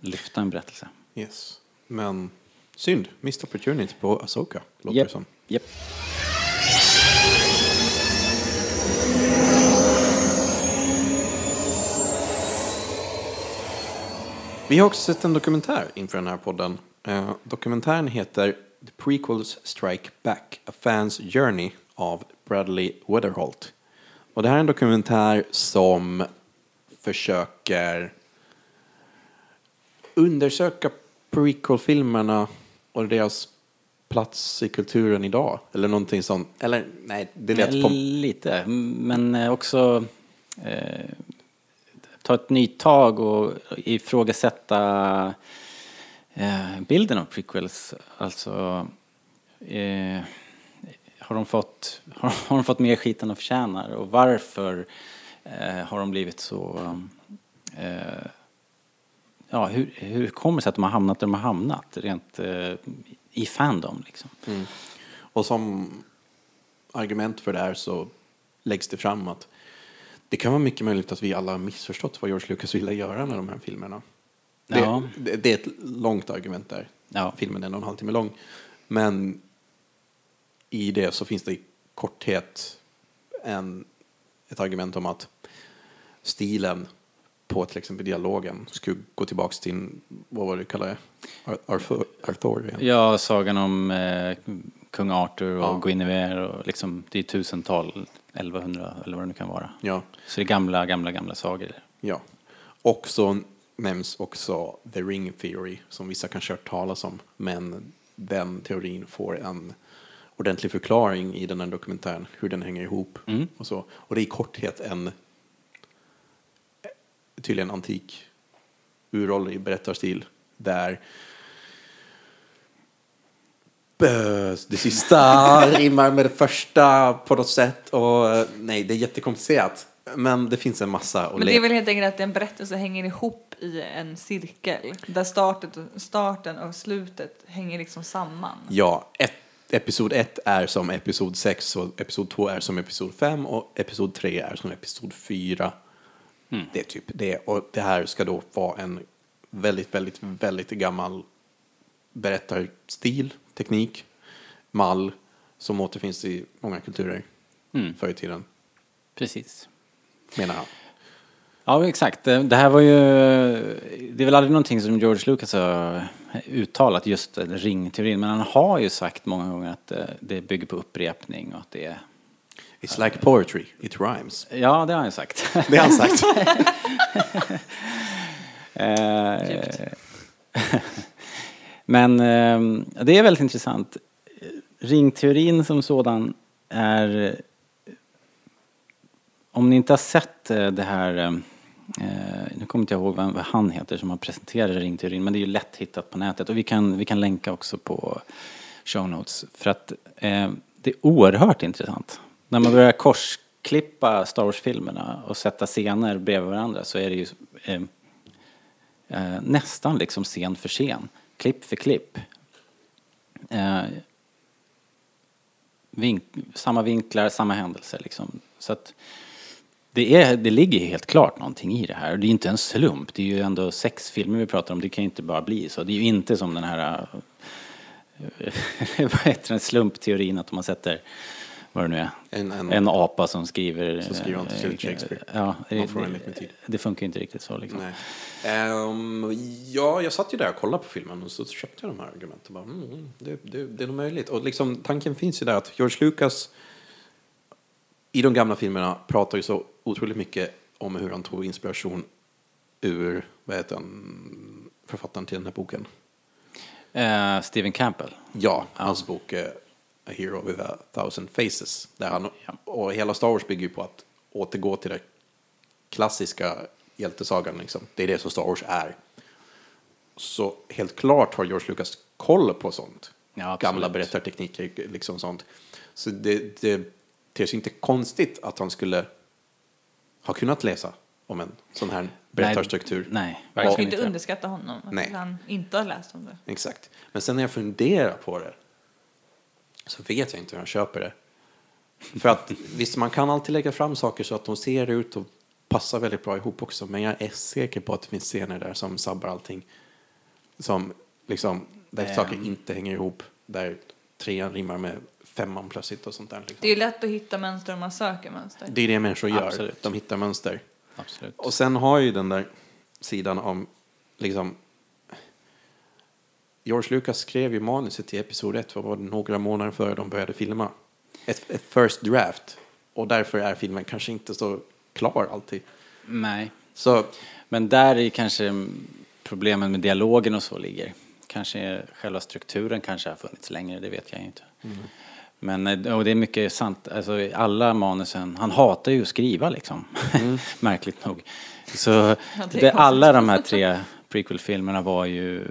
Lyfta en berättelse. Yes. Men synd, missed opportunity på Asoka, låter Japp, det som. japp. Vi har också sett en dokumentär inför den här podden. Eh, dokumentären heter The Prequels Strike Back, A Fan's Journey av Bradley Weatherholt. Och det här är en dokumentär som försöker undersöka prequel-filmerna och deras plats i kulturen idag. Eller någonting sånt. Eller nej, det lät på... Lite, men eh, också eh, ta ett nytt tag och ifrågasätta eh, bilden av prequels. Alltså, eh, har, de fått, har, har de fått mer skit än de förtjänar? Och varför eh, har de blivit så... Eh, ja, hur, hur kommer det sig att de har hamnat där de har hamnat? Rent eh, i fandom liksom. Mm. Och som argument för det här så läggs det fram att det kan vara mycket möjligt att vi alla har missförstått vad George Lucas ville göra med de här filmerna. Det, Ja. det, det är ett långt argument där. Ja. Filmen är en och en halv timme lång. Men i det så finns det i korthet en, ett argument om att stilen på till exempel dialogen skulle gå tillbaks till, vad var det du kallade Arthur? Arthur igen. Ja, sagan om eh, kung Arthur och Ja. Guinevere och liksom, det är tusental, 1100 eller vad det nu kan vara. Ja, Så det är gamla, gamla, gamla sagor. ja. Och så nämns också the ring theory som vissa kanske har hört talas om. Men den teorin får en ordentlig förklaring i den här dokumentären, hur den hänger ihop Mm. och så. Och det är i korthet en tydligen antik i berättarstil där det sista rimmar med det första på något sätt och nej, det är jättekomplicerat. Men det finns en massa att Men det är väl helt enkelt att en berättelse hänger ihop i en cirkel där startet, starten och slutet hänger liksom samman. Ja, ett, episod 1 är som episod 6 och episod 2 är som episod 5 och episod 3 är som episod 4. Det är typ det. Och det här ska då vara en väldigt, väldigt, väldigt gammal berättarstil, teknik, mall som återfinns i många kulturer Mm. förr i tiden, Precis. menar han. Ja, exakt. Det här var ju... Det är väl aldrig någonting som George Lucas har uttalat, just ringteorin. Men han har ju sagt många gånger att eh, det bygger på upprepning och att det är... It's like poetry, it rhymes. Ja, det har han ju sagt. Det har han sagt. Eh, Men eh, det är väldigt intressant. Ringteorin som sådan är... Eh, om ni inte har sett eh, det här... Eh, eh, Nu kommer inte jag ihåg vad vad han heter som har presenterat ringteorin men det är ju lätt hittat på nätet och vi kan, vi kan länka också på show notes för att eh, det är oerhört intressant. När man börjar korsklippa Star Wars-filmerna och sätta scener bredvid varandra så är det ju eh, eh, nästan liksom scen för scen, klipp för klipp. Eh, vink, samma vinklar, samma händelser liksom. Så att det, är, det ligger helt klart någonting i det här. Och det är inte en slump, det är ju ändå sex filmer vi pratar om, det kan ju inte bara bli så. Det är ju inte som den här, eh, vad heter den, slumpteorin att man sätter, vad det nu är, En- en- en apa som skriver... Som skriver något till eh, Shakespeare. Ja, det, tid. det funkar ju inte riktigt så liksom. Ehm, ja, jag satt ju där och kollade på filmen och så köpte jag de här argumenten. Bara, mm, det, det, det är nog möjligt. Och liksom, tanken finns ju där att George Lucas i de gamla filmerna pratar ju så otroligt mycket om hur han tog inspiration ur, vad heter han, författaren till den här boken? Eh, Stephen Campbell. Ja, hans bok eh, A Hero with a Thousand Faces. Där han, Och hela Star Wars bygger ju på att återgå till det klassiska hjältesagan. Liksom. Det är det som Star Wars är. Så helt klart har George Lucas koll på sånt. Ja. Gamla berättartekniker, liksom sånt. Så det, det ter sig inte konstigt att han skulle ha kunnat läsa om en sån här berättarstruktur. Nej, Man verkligen ska inte inte. underskatta honom, att Nej. han inte har läst om det. Exakt. Men sen när jag funderar på det så vet jag inte hur jag köper det. För att visst, man kan alltid lägga fram saker så att de ser ut och passar väldigt bra ihop också. Men jag är säker på att det finns scener där som sabbar allting. Som liksom, där Ehm. saker inte hänger ihop. Där trean rimmar med femman plötsligt och sånt där. Liksom. Det är lätt att hitta mönster om man söker mönster. Det är det människor gör. Absolut. De hittar mönster. Absolut. Och sen har ju den där sidan om, liksom, George Lucas skrev ju manuset till Episod 1, vad var det, några månader före de började filma. Ett, ett first draft. Och därför är filmen kanske inte så klar alltid. Nej. Så, Men där är kanske problemen med dialogen och så ligger. Kanske själva strukturen kanske har funnits längre, det vet jag inte. Men eh, och det är mycket sant, alltså i alla manusen, han hatar ju att skriva liksom. Märkligt nog. Så är det, alla de här tre prequel-filmerna var ju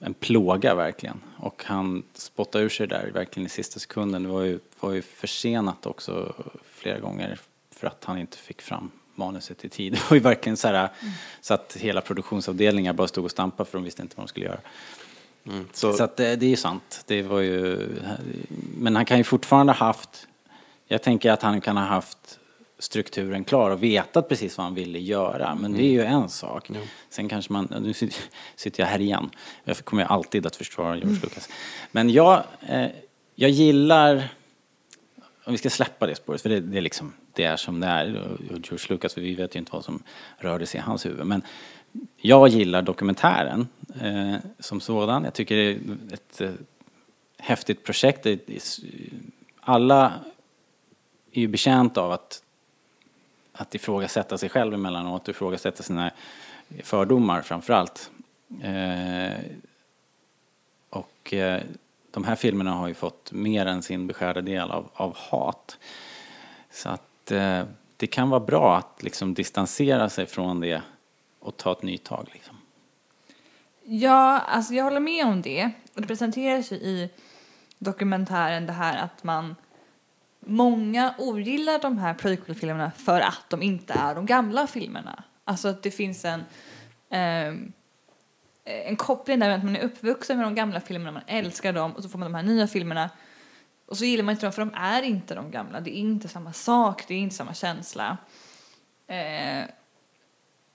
en plåga verkligen. Och han spottade ur sig där verkligen i sista sekunden. Det var ju, var ju försenat också flera gånger för att han inte fick fram manuset i tid. Det var ju verkligen så här så att hela produktionsavdelningar bara stod och stampade för de visste inte vad de skulle göra. Så, Så att det, det är ju sant. Det var ju, men han kan ju fortfarande ha haft, jag tänker att han kan ha haft strukturen klar och vetat precis vad han ville göra. Men det är ju en sak. Sen kanske man, nu sitter, jag här igen. Jag kommer ju alltid att försvara George Lucas. Men jag, eh, jag gillar, om vi ska släppa det spåret, för det, det, är liksom, det är som det är. Och George Lucas, för vi vet ju inte vad som rörde sig i hans huvud. Men jag gillar dokumentären eh, som sådan. Jag tycker det är ett eh, häftigt projekt. Det, det, alla är ju betjänta av att, att ifrågasätta sig själv emellanåt och ifrågasätta sina fördomar framför allt. Eh, och eh, de här filmerna har ju fått mer än sin beskärda del av, av hat. Så att eh, det kan vara bra att liksom distansera sig från det och ta ett nytag. Liksom. Ja, alltså jag håller med om det. Och det presenteras ju i dokumentären det här att man Många ogillar de här prequel-filmerna för att de inte är de gamla filmerna. Alltså att det finns en ehm, en koppling där med att man är uppvuxen med de gamla filmerna, man älskar dem och så får man de här nya filmerna och så gillar man inte dem för de är inte de gamla, det är inte samma sak, det är inte samma känsla. Eh,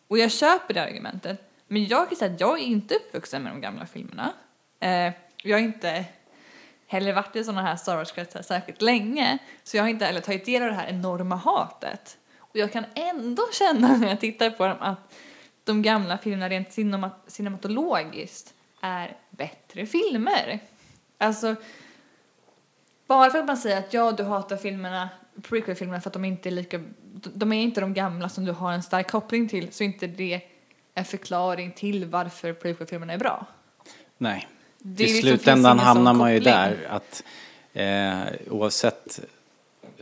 och jag köper det argumentet. Men jag kan säga att jag är inte uppvuxen med de gamla filmerna. Eh, jag är inte heller varit i sådana här Star Wars-kretsar särskilt länge. Så jag har inte heller tagit del av det här enorma hatet. Och jag kan ändå känna när jag tittar på dem att de gamla filmerna rent cinematologiskt är bättre filmer. Alltså, bara för att man säger att ja, du hatar filmerna, prequel-filmerna för att de inte är lika, de är inte de gamla som du har en stark koppling till, så är inte det en förklaring till varför prequel-filmerna är bra. Nej. I liksom- slutändan hamnar man ju koppling. där att eh, oavsett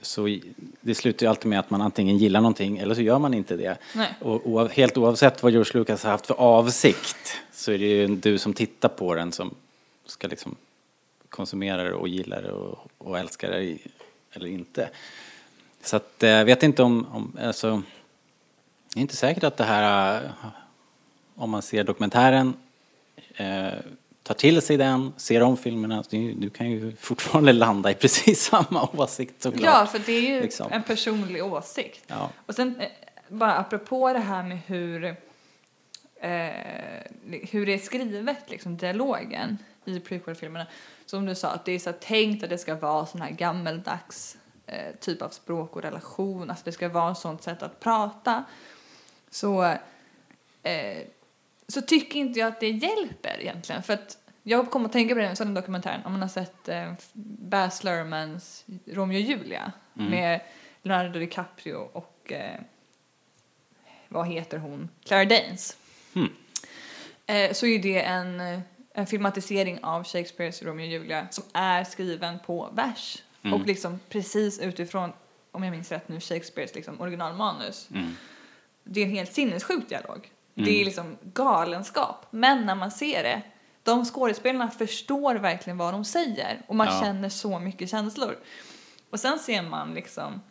så det slutar ju alltid med att man antingen gillar någonting eller så gör man inte det. Och oav, helt oavsett vad George Lucas har haft för avsikt så är det ju du som tittar på den som ska liksom konsumera det och gilla det och, och älska det i- eller inte. Så att eh, jag vet inte om, om alltså, det är inte säkert att det här, eh, om man ser dokumentären, eh, tar till sig den, ser om filmerna, du, du kan ju fortfarande landa i precis samma åsikt såklart. Ja, för det är ju Liksom. en personlig åsikt. Ja. Och sen eh, bara apropå det här med hur, eh, hur det är skrivet, liksom dialogen i prequel-filmerna. Som du sa, att det är så tänkt att det ska vara sån här gammeldags eh, typ av språk och relation, alltså det ska vara ett sånt sätt att prata. Så, eh, så tycker inte jag att det hjälper egentligen. För att jag kommer att tänka på den sån dokumentären, om man har sett eh, Baz Luhrmanns Romeo och Julia med Leonardo DiCaprio och eh, vad heter hon? Claire Danes. Hmm. Eh, så är det en, en filmatisering av Shakespeares Romeo och Julia som är skriven på vers och liksom precis utifrån, om jag minns rätt nu, Shakespeares liksom originalmanus. Mm. Det är en helt sinnessjuk dialog. Det är liksom galenskap. Men när man ser det, de skådespelarna förstår verkligen vad de säger och man Ja. känner så mycket känslor. Och sen ser man liksom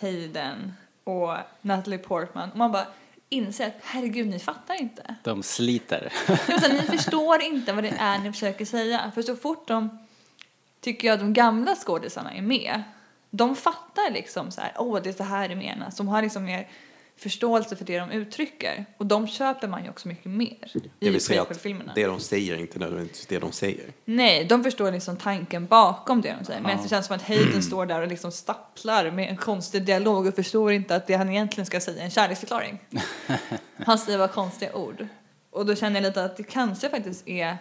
Hayden och Natalie Portman och man bara inser att herregud, ni fattar inte. De sliter. Ni förstår inte vad det är ni försöker säga. För så fort de, tycker jag, de gamla skådisarna är med, de fattar liksom så här, åh, det är så här det menas. De har liksom mer förståelse för det de uttrycker. Och de köper man ju också mycket mer i jag vill säga prequel-filmerna. att det de säger är inte nödvändigtvis det de säger. Nej, de förstår liksom tanken bakom det de säger. Men Ja. det känns som att Hayden står där och liksom stapplar med en konstig dialog och förstår inte att det han egentligen ska säga är en kärleksförklaring. han säger bara konstiga ord. Och då känner jag lite att det kanske faktiskt är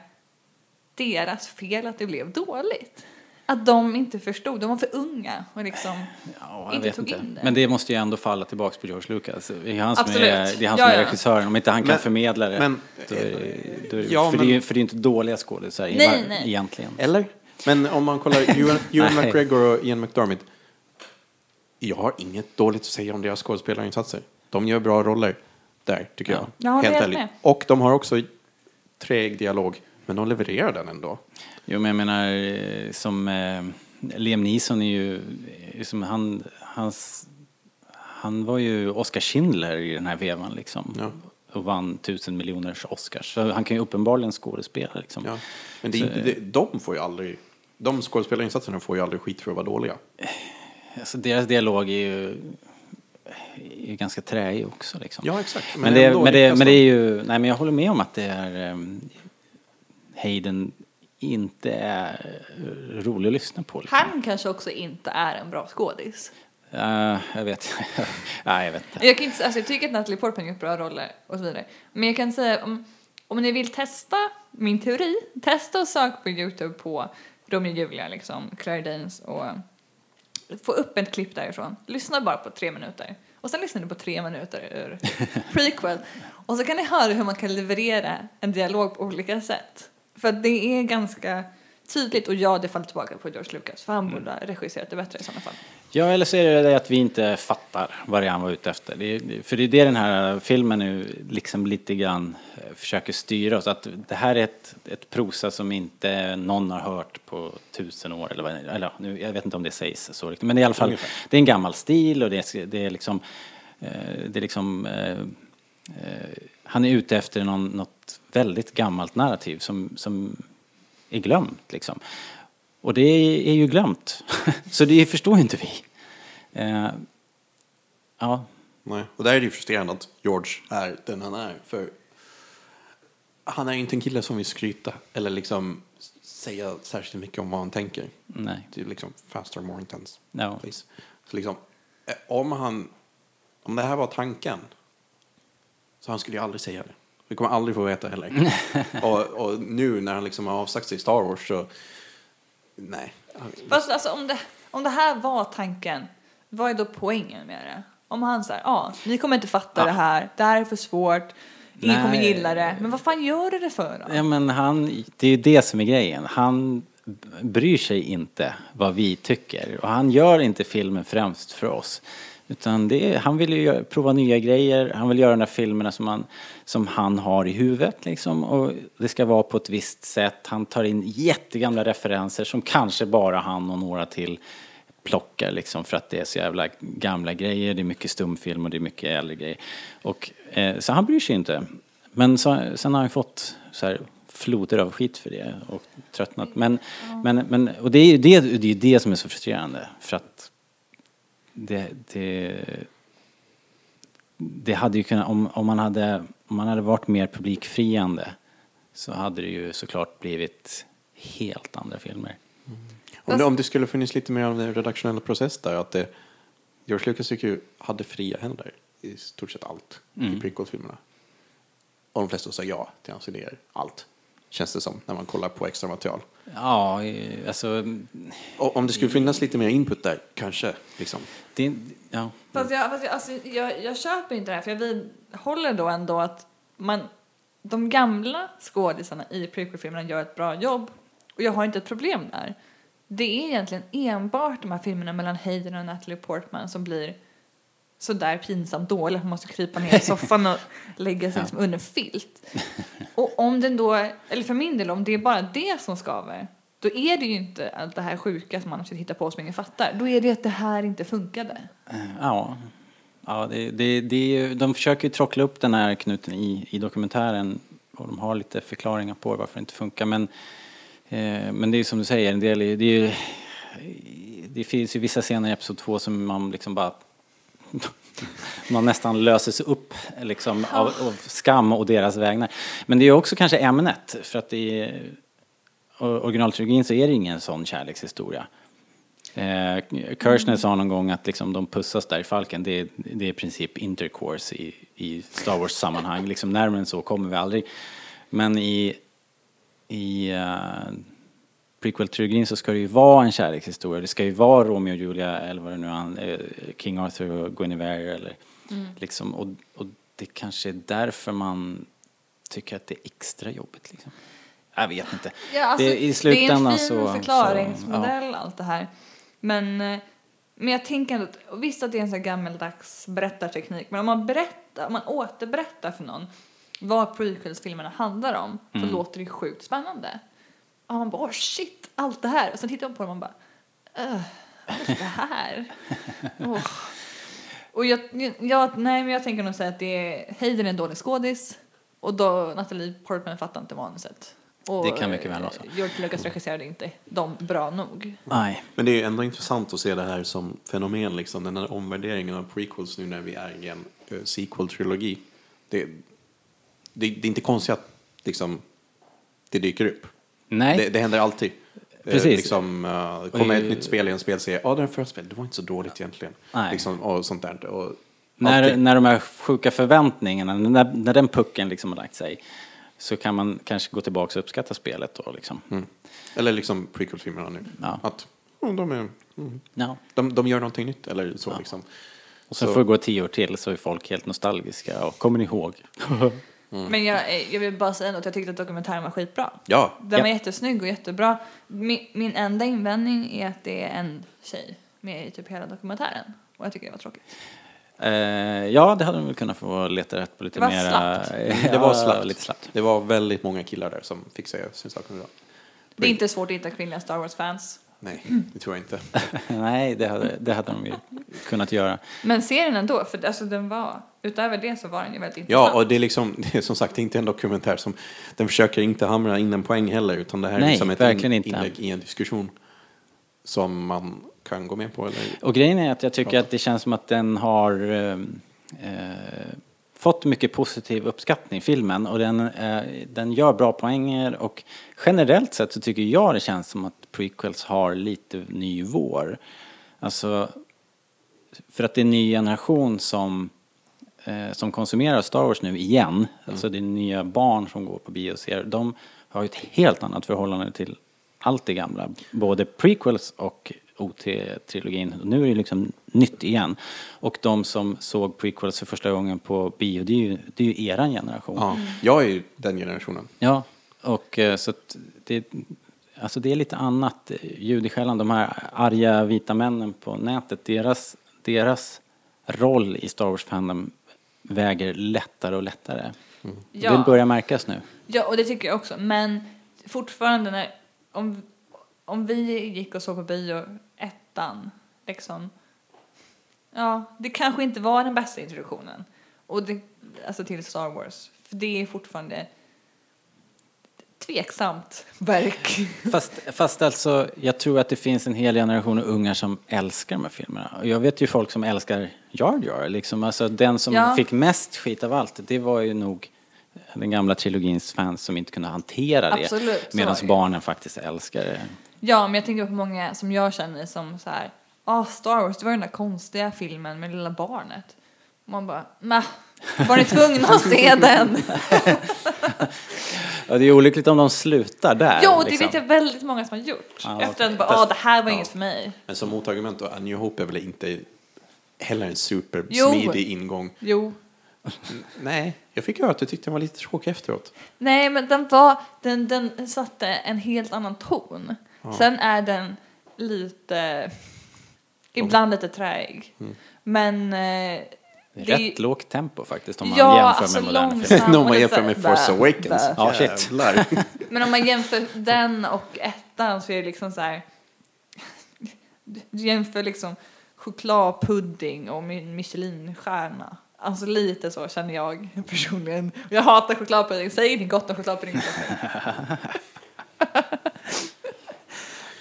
deras fel att det blev dåligt. Att de inte förstod, de var för unga och liksom Ja, jag inte vet tog inte. in det. Men det måste ju ändå falla tillbaka på George Lucas. Det är han som, Absolut. är, det är, han Ja, som är ja. regissören. Om inte han kan Men- förmedla det. men- då är, då är, Ja, för, men- det är, ju- för det är inte dåliga skådisar egentligen. Eller? Men om man kollar Ewan, Ewan. McGregor och Ian McDermott. Jag har inget dåligt att säga om deras skådespelarinsatser. De gör bra roller där, tycker Ja. jag. Håller Helt ärligt. Och de har också träg dialog, men de levererar den ändå. Jo, men jag menar eh, som eh, Liam Neeson är ju, är som han, hans, han var ju Oscar Schindler i den här vevan liksom. Ja. och vann tusen miljoners Oscars. Så han kan ju uppenbarligen skådespela liksom. Ja. Men det inte, det, de får ju aldrig, de skådespelarinsatserna får ju aldrig skit för att vara dåliga. Alltså, deras dialog är ju, är ju ganska träig också liksom. Ja, exakt. Men Men, det, men, det, men det de. är ju, nej men jag håller med om att det är Hayden inte är eh, rolig att lyssna på. Liksom. Han kanske också inte är en bra skådis. Uh, jag vet Nej, jag vet inte. Jag, kan inte, alltså jag tycker att Natalie Portman gjort bra roller och så vidare. Men jag kan säga om, om ni vill testa min teori, testa och sök på Youtube på Romeo och Julia, liksom, Claire Danes och få upp ett klipp därifrån. Lyssna bara på tre minuter. Och sen lyssnar ni på tre minuter ur prequel. Och så kan ni höra hur man kan leverera en dialog på olika sätt. För att det är ganska tydligt och ja, det faller tillbaka på George Lucas för han borde ha regisserat det bättre i sådana fall. Ja, eller så är det det att vi inte fattar vad det är han var ute efter. Det är, för det är det den här filmen nu liksom lite grann eh, försöker styra oss. Att det här är ett, ett prosa som inte någon har hört på tusen år. Eller, vad- eller nu, jag vet inte om det sägs så riktigt. Men i alla fall, Ungefär. det är en gammal stil och det är, det är liksom, eh, det är liksom eh, eh, han är ute efter någon, något väldigt gammalt narrativ som, som är glömt liksom. Och det är ju glömt. Så det förstår inte vi. Eh, ja, Nej. Och där är det ju frustrerande att George är den han är. För han är ju inte en kille som vill skryta eller liksom säga särskilt mycket om vad han tänker. nej. Det är liksom faster, more intense. Ja. Please. Så liksom, eh, om han, om det här var tanken, så han skulle ju aldrig säga det. Vi kommer aldrig få veta heller. och, och nu när han liksom har avsagt sig i Star Wars så, nej. Fast alltså om det, om det här var tanken, vad är då poängen med det? Om han säger, ja, ni kommer inte fatta Ja. det här, det här är för svårt, ingen Nej. kommer gilla det. Men vad fan gör du det för då? Ja, men han, det är ju det som är grejen. Han bryr sig inte vad vi tycker. Och han gör inte filmen främst för oss. Utan det han vill ju prova nya grejer, han vill göra de där filmerna som han, som han har i huvudet liksom. Och det ska vara på ett visst sätt. Han tar in jättegamla referenser som kanske bara han och några till plockar liksom för att det är så jävla gamla grejer, det är mycket stumfilm och det är mycket äldre grejer. Och, eh, så han bryr sig inte. Men så, sen har han fått så här floder av skit för det och tröttnat. Men, men, men, och det är ju det, det, är det som är så frustrerande för att det, det, det hade ju kunnat, om, om, man hade, om man hade varit mer publikfriande så hade det ju såklart blivit helt andra filmer. Om det, om det skulle funnits lite mer av en redaktionell process där, att det, George Lucas tycker ju hade fria händer i stort sett allt i prequel-filmerna. Och de flesta sa ja till hans idéer, allt. Känns det som, när man kollar på extra material. Ja, eh, alltså Och om det skulle finnas lite mer input där, kanske, liksom. det, ja. Fast jag, fast jag, alltså, jag, jag köper inte det här, för jag vidhåller då ändå att man, de gamla skådisarna i prequel-filmerna gör ett bra jobb och jag har inte ett problem där. Det är egentligen enbart de här filmerna mellan Hayden och Natalie Portman som blir så där pinsamt dåliga att man måste krypa ner i soffan och lägga sig liksom under filt. Och om den då, eller för min del, om det är bara det som skaver, då är det ju inte allt det här sjuka som man försöker hitta på som ingen fattar. Då är det ju att det här inte funkade. Ja, ja det, det, det är ju, de försöker ju trockla upp den här knuten i, i dokumentären och de har lite förklaringar på varför det inte funkar. Men, eh, men det är ju som du säger, en del det, är ju, det finns ju vissa scener i Episod 2 som man liksom bara man nästan löser sig upp liksom, av, av skam och deras vägnar. Men det är också kanske ämnet, för att i originaltrilogin så är det ingen sån kärlekshistoria. Eh, Kirchner sa någon gång att liksom de pussas där i Falken, det är, det är i princip intercourse i, i Star Wars-sammanhang. Liksom närmare än så kommer vi aldrig. Men i, i uh, prequel-trilogin så ska det ju vara en kärlekshistoria. Det ska ju vara Romeo och Julia eller vad det nu är, eh, King Arthur och Guinevere eller liksom. Och, och det kanske är därför man tycker att det är extra jobbigt liksom. Jag vet inte. Ja, alltså, det, I slutändan det är en fin så... förklaringsmodell så, allt det här. Men, eh, men jag tänker ändå, att- visst att det är en sån gammeldags berättarteknik, men om man berättar, om man återberättar för någon vad prequels-filmerna handlar om så Mm. låter det sjukt spännande. Och man bara, åh shit, allt det här. Och sen tittar man på det och man bara, öh, vad är det här? Åh. Och jag, jag, nej, men jag tänker nog säga att det är, Hayden är en dålig skådis och då Natalie Portman fattar inte manuset. Och, Det kan mycket väl vara så. George Lucas regisserade inte dem bra nog. Nej. Men det är ju ändå intressant att se det här som fenomen, liksom, den här omvärderingen av prequels nu när vi är i en uh, sequel-trilogi. Det, det, det är inte konstigt att liksom, det dyker upp. Nej. Det, det händer alltid. Eh, Precis. liksom, uh, kommer ett nytt spel i en spelserie, ja det förra spelet, det var inte så dåligt egentligen. Nej. Liksom, och sånt där. Och När, alltid. när de här sjuka förväntningarna, när, när den pucken liksom har lagt sig, så kan man kanske gå tillbaka och uppskatta spelet då liksom. Mm. Eller liksom prequel-filmerna nu. Ja. Att mm, de, är, mm, Ja. de, de gör någonting nytt eller så liksom. Och sen Så- får det gå tio år till så är folk helt nostalgiska och kommer ni ihåg? Men jag, eh, jag vill bara säga att jag tyckte att dokumentären var skitbra. Ja, Den var Ja. jättesnygg och jättebra. Min, min enda invändning är att det är en tjej med i typ hela dokumentären. Och jag tycker det var tråkigt. Eh, ja, det hade de väl kunnat få leta rätt på lite Det var mera... slappt. det var slappt. Lite slappt. Det var väldigt många killar där som fick säga sin sak. Det är inte svårt att hitta kvinnliga Star Wars-fans. Nej, det tror jag inte. Nej, det hade, det hade de ju kunnat göra. Men serien ändå, för alltså den var, utöver det så var den ju väldigt intressant. Ja, och det är liksom, det är som sagt inte en dokumentär som, den försöker inte hamra in en poäng heller, utan det här är Nej, liksom ett in, inte. inlägg i en diskussion som man kan gå med på. Eller, Och grejen är att jag tycker att det känns som att den har eh, eh, fått mycket positiv uppskattning, filmen. Och den, eh, den gör bra poänger och generellt sett så tycker jag det känns som att prequels har lite ny vår. Alltså, för att det är en ny generation som, eh, som konsumerar Star Wars nu igen. Alltså det är nya barn som går på bio och ser. De har ju ett helt annat förhållande till allt det gamla. Både prequels och OT-trilogin. Nu är det liksom nytt igen. Och de som såg prequels för första gången på bio, det är ju, det är ju eran generation. ja, jag är ju den generationen. Ja, och eh, så att det, alltså det är lite annat ljud i skällan. De här arga vita männen på nätet, deras, deras roll i Star Wars fandom väger lättare och lättare. Ja. Det börjar märkas nu. Ja, och det tycker jag också. Men fortfarande när, om, om vi gick och såg på bio ettan, liksom. Ja, det kanske inte var den bästa introduktionen. Och det, alltså till Star Wars. För det är fortfarande tveksamt verk. Fast, fast alltså, jag tror att det finns en hel generation av ungar som älskar de här filmerna. Och jag vet ju folk som älskar Jar Jar. Liksom. Alltså, den som Ja. fick mest skit av allt, det var ju nog den gamla trilogins fans som inte kunde hantera det. Absolut, Medan barnen faktiskt älskar det. Ja, men jag tänker på många som jag känner som så här, ah Star Wars, det var den där konstiga filmen med lilla barnet. Man bara, nah, var ni tvungna att se den? Ja, det är olyckligt om de slutar där. Jo, det liksom. vet jag väldigt många som har gjort. Ja, Efter att okej. bara, Fast- ah det här var ja. inget för mig. Men som motargument då, A New Hope är väl inte heller en supersmidig ingång. Jo. Nej, jag fick höra att du tyckte den var lite tråkig efteråt. Nej, men den var, den, den satte en helt annan ton. Sen är den lite, ibland lite träig. Mm. Men eh, det Rätt lågt tempo faktiskt om man Ja, jämför alltså med moderna filmer. Om man jämför med Force Awakens. Ja, shit. Men om man jämför den och ettan så är det liksom så här. Du jämför liksom chokladpudding och min Michelinstjärna. Alltså lite så känner jag personligen. Jag hatar chokladpudding. Säg ingenting gott om chokladpudding.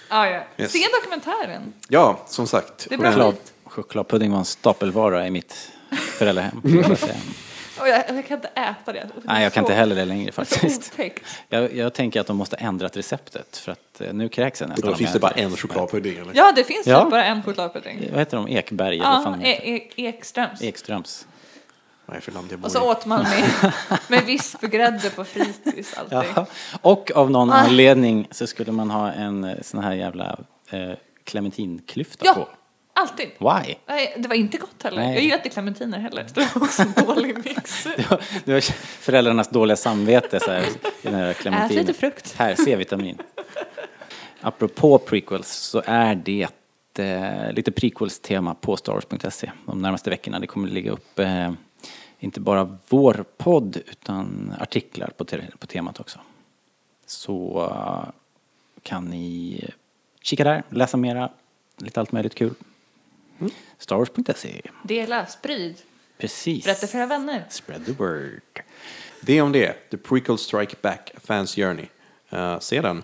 ah, ja. Yes. Se dokumentären. Ja, som sagt. Det är bra. Choklad, chokladpudding var en stapelvara i mitt föräldrahem. jag. Och jag, jag kan inte äta det. Nej, jag kan inte heller det längre Det faktiskt. Jag, jag tänker att de måste ändrat receptet för att eh, nu kräks nästan. Då finns det bara en chokladpudding eller? Ja, det finns Ja. typ bara en chokladpudding. Vad heter de? Ekberg Ja, e e Ekströms. Ekströms. Vad är det för land jag bor Och så åt man med, med vispgrädde på fritids. Ja. Och av någon Ah. anledning så skulle man ha en eh, sån här jävla eh, clementinklyfta Ja, på. Alltid. Why? Nej, det var inte gott heller. Nej. Jag gillar inte clementiner heller. Det var också en dålig mix. Det var, det var föräldrarnas dåliga samvete så här, den här Ät lite frukt. Här, C-vitamin. Apropå prequels så är det eh, lite prequels-tema på starwars.se de närmaste veckorna. Det kommer ligga upp eh, inte bara vår podd utan artiklar på, te- på temat också. Så eh, kan ni kika där, läsa mera, lite allt möjligt kul. Star Wars.se. Dela, sprid, Precis. berätta för era vänner. Spread the word. Det om det. The Prequel Strike Back, A Fans Journey. Eh, se den.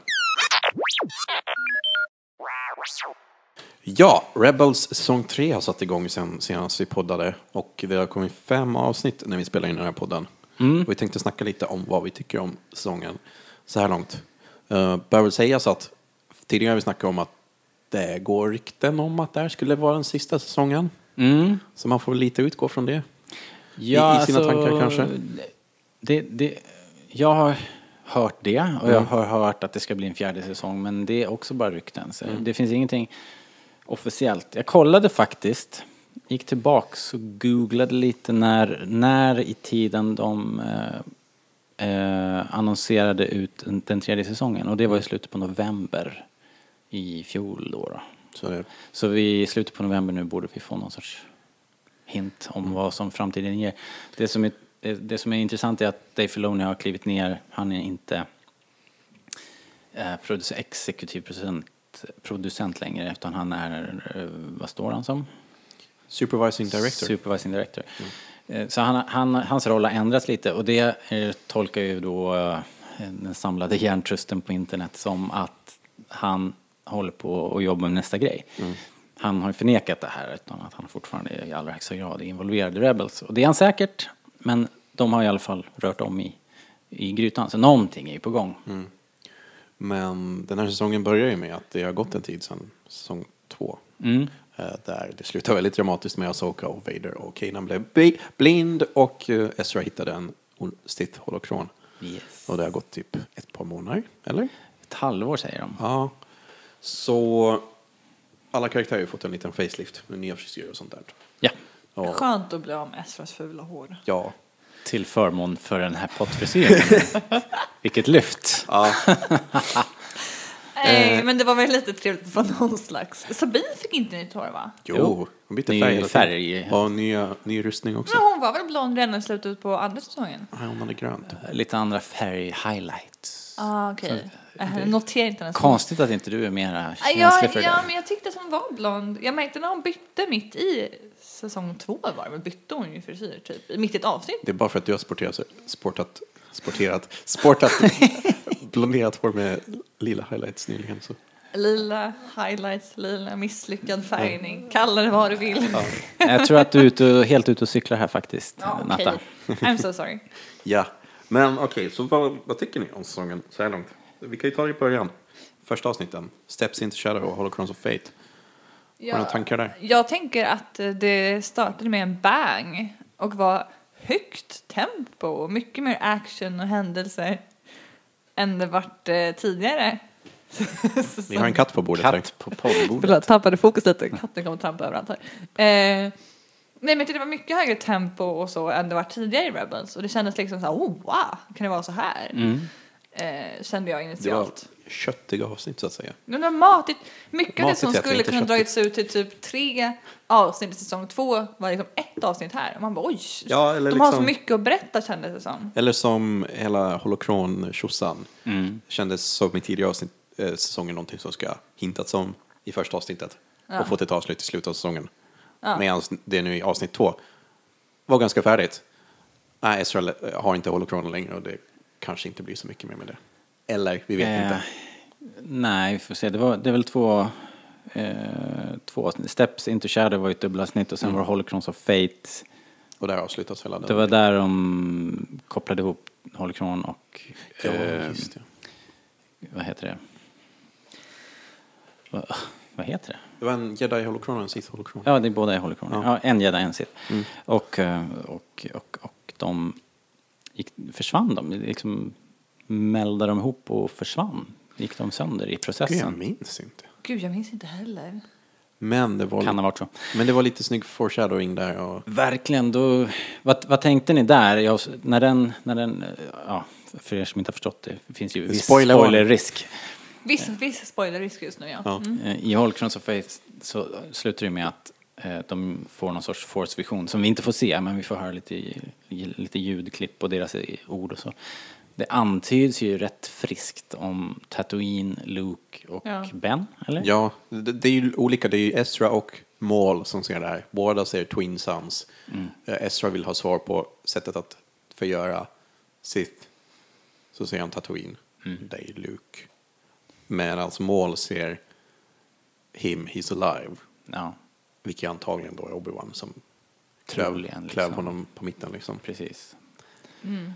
Ja, Rebels säsong 3 har satt igång sen senast vi poddade och det har kommit fem avsnitt när vi spelar in den här podden. Och vi tänkte snacka lite om vad vi tycker om säsongen så här långt. Uh, bör väl sägas att tidigare har vi snackat om att det går rykten om att det här skulle vara den sista säsongen. Mm. Så man får väl lite utgå från det. Ja, I- i sina alltså, tankar kanske? Det, det, jag har hört det och jag har hört att det ska bli en fjärde säsong men det är också bara rykten. Så Det finns ingenting officiellt. Jag kollade faktiskt, gick tillbaks och googlade lite när, när i tiden de eh, eh, annonserade ut den- den tredje säsongen och det var i slutet på november i fjol då. då. Så det, Så vi, i slutet på november nu borde vi få någon sorts hint om vad som framtiden ger. Det som är, det som är intressant är att Dave Filoni har klivit ner. Han är inte eh, exekutiv producent, producent längre utan han är, eh, vad står han som? Supervising Director. Supervising Director. Eh, Så han, han, hans roll har ändrats lite och det eh, tolkar ju då den samlade hjärntrusten på internet som att han håller på att jobba med nästa grej. Han har förnekat det här utan att han fortfarande i allra högsta grad är involverad i Rebels. Och det är han säkert, men de har i alla fall rört om i, i grytan. Så någonting är ju på gång. Men den här säsongen börjar ju med att det har gått en tid sedan säsong två. Mm. Eh, Där det slutar väldigt dramatiskt med Asoka och Vader och Kanan blev blind och eh, Ezra hittade en Sith holokron. Yes. Och det har gått typ ett par månader, eller? Ett halvår säger de. Ja. Så alla karaktärer har fått en liten facelift med nya frisyrer och sånt där. Ja, Ja, Skönt att bli av med Ezras fula hår. ja. till förmån för den här pottfrisyren. Vilket lyft. ja. Nej, men det var väl lite trevligt för någon slags... Sabine fick inte nytt hår va? Jo, hon bytte Ny färg. hela tiden. färg. Ja, nya, ny rustning också. Men hon var väl blond redan i slutet på andra säsongen? Nej, hon hade grönt. Lite andra färg-highlights. Ah, okej. Jag noterar inte hennes Konstigt att inte du är mera Ah, känslig Ja, för det ja, men jag tyckte att hon var blond. Jag märkte när hon bytte mitt i säsong två var det bytte hon ju frisyr typ, mitt i ett avsnitt. Det är bara för att du har sporterat, sportat, sporterat, sportat blonderat hår med lila highlights nyligen. Så. Lila highlights, lila misslyckad färgning, kalla det vad du vill. Jag tror att du är ute, helt ute och cyklar här faktiskt, Ja, Natta. okej. I'm so sorry. Ja, men okej, så vad, vad tycker ni om säsongen så här långt? Vi kan ju ta det i början. Första avsnitten, Steps into Shadow och Holocrons of Fate. Har du några tankar där? Jag tänker att eh, det startade med en bang och var högt tempo och mycket mer action och händelser än det vart eh, tidigare. Vi har en katt på bordet här. Katt på poddbordet. Förlåt, tappade fokus lite. Katten kommer trampa överallt här. Eh, nej, men tyckte det var mycket högre tempo och så än det var tidigare i Rebels. Och det kändes liksom så här, oh wow, kan det vara så här? Mm. Eh, kände jag Det var initialt. köttiga avsnitt så att säga. Men det var matigt. Mycket av det Matigt som skulle kunna köttigt. dragits ut till typ tre avsnitt i säsong två var liksom ett avsnitt här. Och man bara oj, Ja, eller de har så liksom- mycket att berätta kändes det som. Eller som hela holocron tjosan Mm. kändes som i tidigare avsnitt, eh, säsonger någonting som ska hintats om i första avsnittet Ja. och fått ett avslut i slutet av säsongen. Ja. Medan det nu i avsnitt två var ganska färdigt. Nej, Ezra har inte holocronen längre och det kanske inte blir så mycket mer med det. Eller, vi vet Eh, inte. Nej, vi får se. Det, var, det är väl två, eh, två avsnitt. Steps into Shadow var ju ett dubbelavsnitt och sen var det Holocrons of Fate. Och där avslutas hela den. Det var där de kopplade ihop Holocron och... Ja, eh, just det. vad heter det? Vad, vad heter det? Det var en jedi holocron och en sith holocron. Ja, det är båda är Holocron. Ja. Ja. en Jedi, en Sith. Mm. Och, eh, och, och, och de gick, försvann de, liksom meldade de ihop och försvann. Gick de sönder i Gud, jag processen? minns inte. Gud, jag minns inte heller. Men det var, Kan ha varit så. men det var lite snygg foreshadowing där och Verkligen, då, vad, vad tänkte ni där? Jag, när den, när den, eh, ja, för er som inte har förstått det, det finns ju viss spoilerrisk. Viss, viss spoilerrisk just nu ja. Ja. Mm. Eh, I Holocrons of Faith så slutar det med att eh, de får någon sorts force-vision som vi inte får se, men vi får höra lite, lite ljudklipp och deras ord och så. Det antyds ju rätt friskt om Tatooine, Luke och Ja. Ben, eller? Ja, det, det är ju olika. Det är ju Ezra och mål som ser det här. Båda ser Twin Sons. Eh, Ezra vill ha svar på sättet att förgöra Sith. Så ser han Tatooine. Det är Luke. Medan mål ser him, he's alive. Ja, Vilket antagligen då är Obi-Wan som klöv, Troligen, klöv liksom. honom på mitten liksom. precis.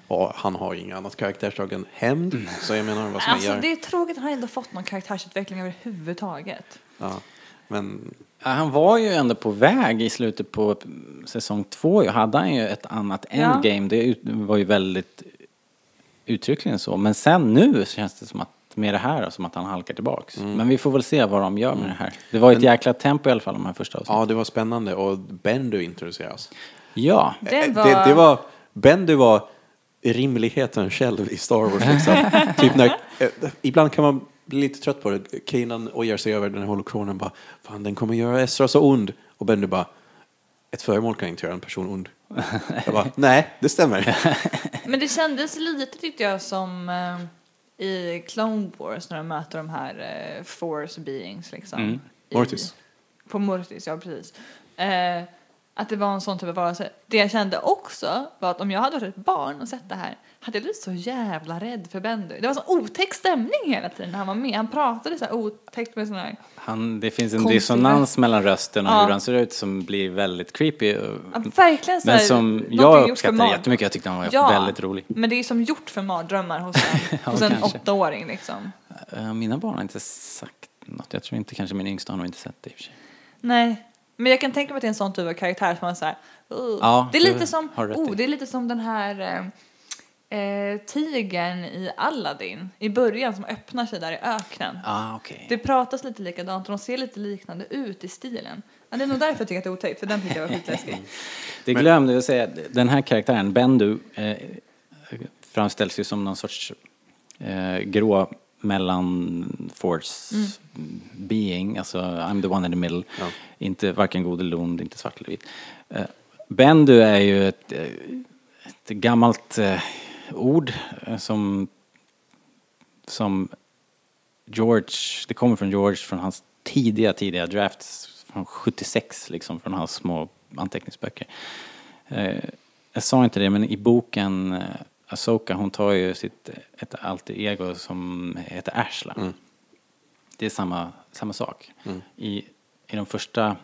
Och han har ju inget annat karaktärsdrag än hämnd. Så jag menar vad man Alltså göra? det är tråkigt att han ändå fått någon karaktärsutveckling överhuvudtaget. Ja. Men Ja, Han var ju ändå på väg i slutet på säsong två. Ju hade han ju ett annat Ja. endgame. Det ut- var ju väldigt uttryckligen så. Men sen nu så känns det som att med det här som att han halkar tillbaks. Men vi får väl se vad de gör med det här. Det var ett jäkla tempo i alla fall de här första avsnitten. ja, det var spännande och Bendu introduceras. Ja. Det Eh, var... Det, det var, Bendu var rimligheten själv i Star Wars. Liksom. typ när, eh, ibland kan man bli lite trött på det. Kanan ojar sig över den här holokronen bara, fan den kommer göra Ezra så ond. Och Bendu bara, ett föremål kan inte göra en person ond. Jag bara, nej, det stämmer. Men det kändes lite tyckte jag som eh, i Clone Wars när de möter de här eh, force beings liksom. Mm. I- Mortis. På Mortis, ja precis. Eh, att det var en sån typ av varelse. Det jag kände också var att om jag hade varit ett barn och sett det här hade jag blivit så jävla rädd för Bendu. Det var så otäck stämning hela tiden när han var med. Han pratade så här otäckt med sån här... Han, det finns en Konstig dissonans mellan rösten och Ja. hur han ser ut som blir väldigt creepy. Ja, verkligen så Men här, som någonting jag uppskattar jättemycket. Jag tyckte han var Ja, väldigt rolig. Men det är som gjort för mardrömmar hos en, Ja, hos en kanske. åttaåring liksom. Eh, Mina barn har inte sagt något. Jag tror inte kanske min yngsta har nog inte sett det i och för sig. Nej, men jag kan tänka mig att det är en sån typ av karaktär som man så här, uh. Ja, det är lite som, oh, det är lite som den här eh, tigern i Aladdin i början som öppnar sig där i öknen. Ah, okej. Det pratas lite likadant och de ser lite liknande ut i stilen. Ja, det är nog därför jag tycker att det är otäckt, för den tyckte jag var skitläskig. Det glömde jag säga. Den här karaktären, Bendu, eh, framställs ju som någon sorts eh, grå mellan force being, alltså I'm the one in the middle. Ja. Inte varken god eller ond, inte svart eller vit. Eh, Bendu är ju ett, eh, ett gammalt eh, ord eh, som, som George, det kommer från George från hans tidiga, tidiga drafts från 76 liksom, från hans små anteckningsböcker. Eh, jag sa inte det, men i boken eh, Asoka, hon tar ju sitt, ett alter ego som heter Ashla. Mm. Det är samma, samma sak. I, I de första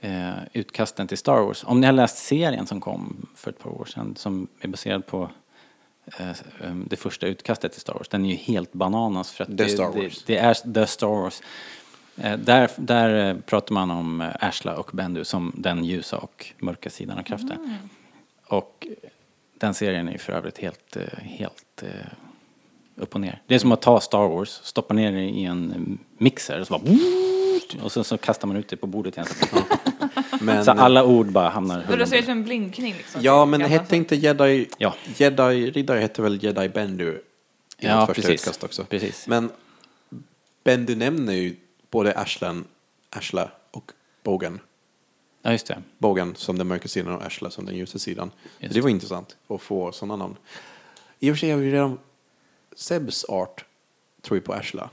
eh, utkasten till Star Wars, om ni har läst serien som kom för ett par år sedan, som är baserad på det första utkastet till Star Wars, den är ju helt bananas för att The det, Star det, Wars. det är The Star Wars. Eh, där där eh, pratar man om eh, Ashla och Bendu som den ljusa och mörka sidan av kraften. Och den serien är ju för övrigt helt, eh, helt eh, upp och ner. Det är som att ta Star Wars, stoppa ner det i en eh, mixer och så bara och så, så kastar man ut det på bordet igen. Men, Så alla ord bara hamnar Och det ser ut som en blinkning liksom. ja, men hette inte Jedi... Ja. Jedi-riddare hette väl Jedi Bendu i Ja, första precis. utkast också. Precis. Men Bendu nämner ju både Ashlan, Ashla och Bogan. Ja, just det. Bogan som den mörka sidan och Ashla som den ljusa sidan. Just det var intressant att få sådana namn. I och för sig har vi redan Sebs art tror ju på Ashla.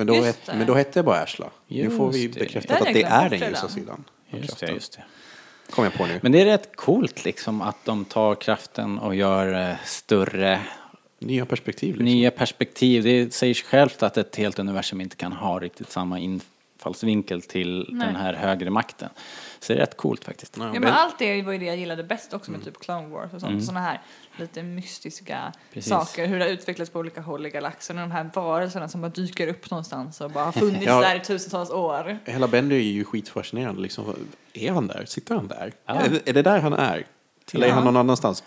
Men då, het, det. men då hette det bara Ashla. nu får vi det. bekräftat Den att det är den ljusa sidan. Just det, just det. Kom jag på nu. Men det är rätt coolt liksom att de tar kraften och gör eh, större Nya perspektiv liksom. nya perspektiv. Det säger sig självt att ett helt universum inte kan ha riktigt samma infallsvinkel till Nej. den här högre makten. Så det är rätt coolt faktiskt. Ja, men allt det var ju det jag gillade bäst också Mm. med typ Clone Wars och sånt. Såna här lite mystiska Precis. saker. Hur det har utvecklats på olika håll i galaxen. Och de här varelserna som bara dyker upp någonstans och bara har funnits Ja. där i tusentals år. Hela Bendy är ju skitfascinerande. Liksom. Är han där? Sitter han där? Ja. Är, är det där han är? Eller är Ja. han någon annanstans?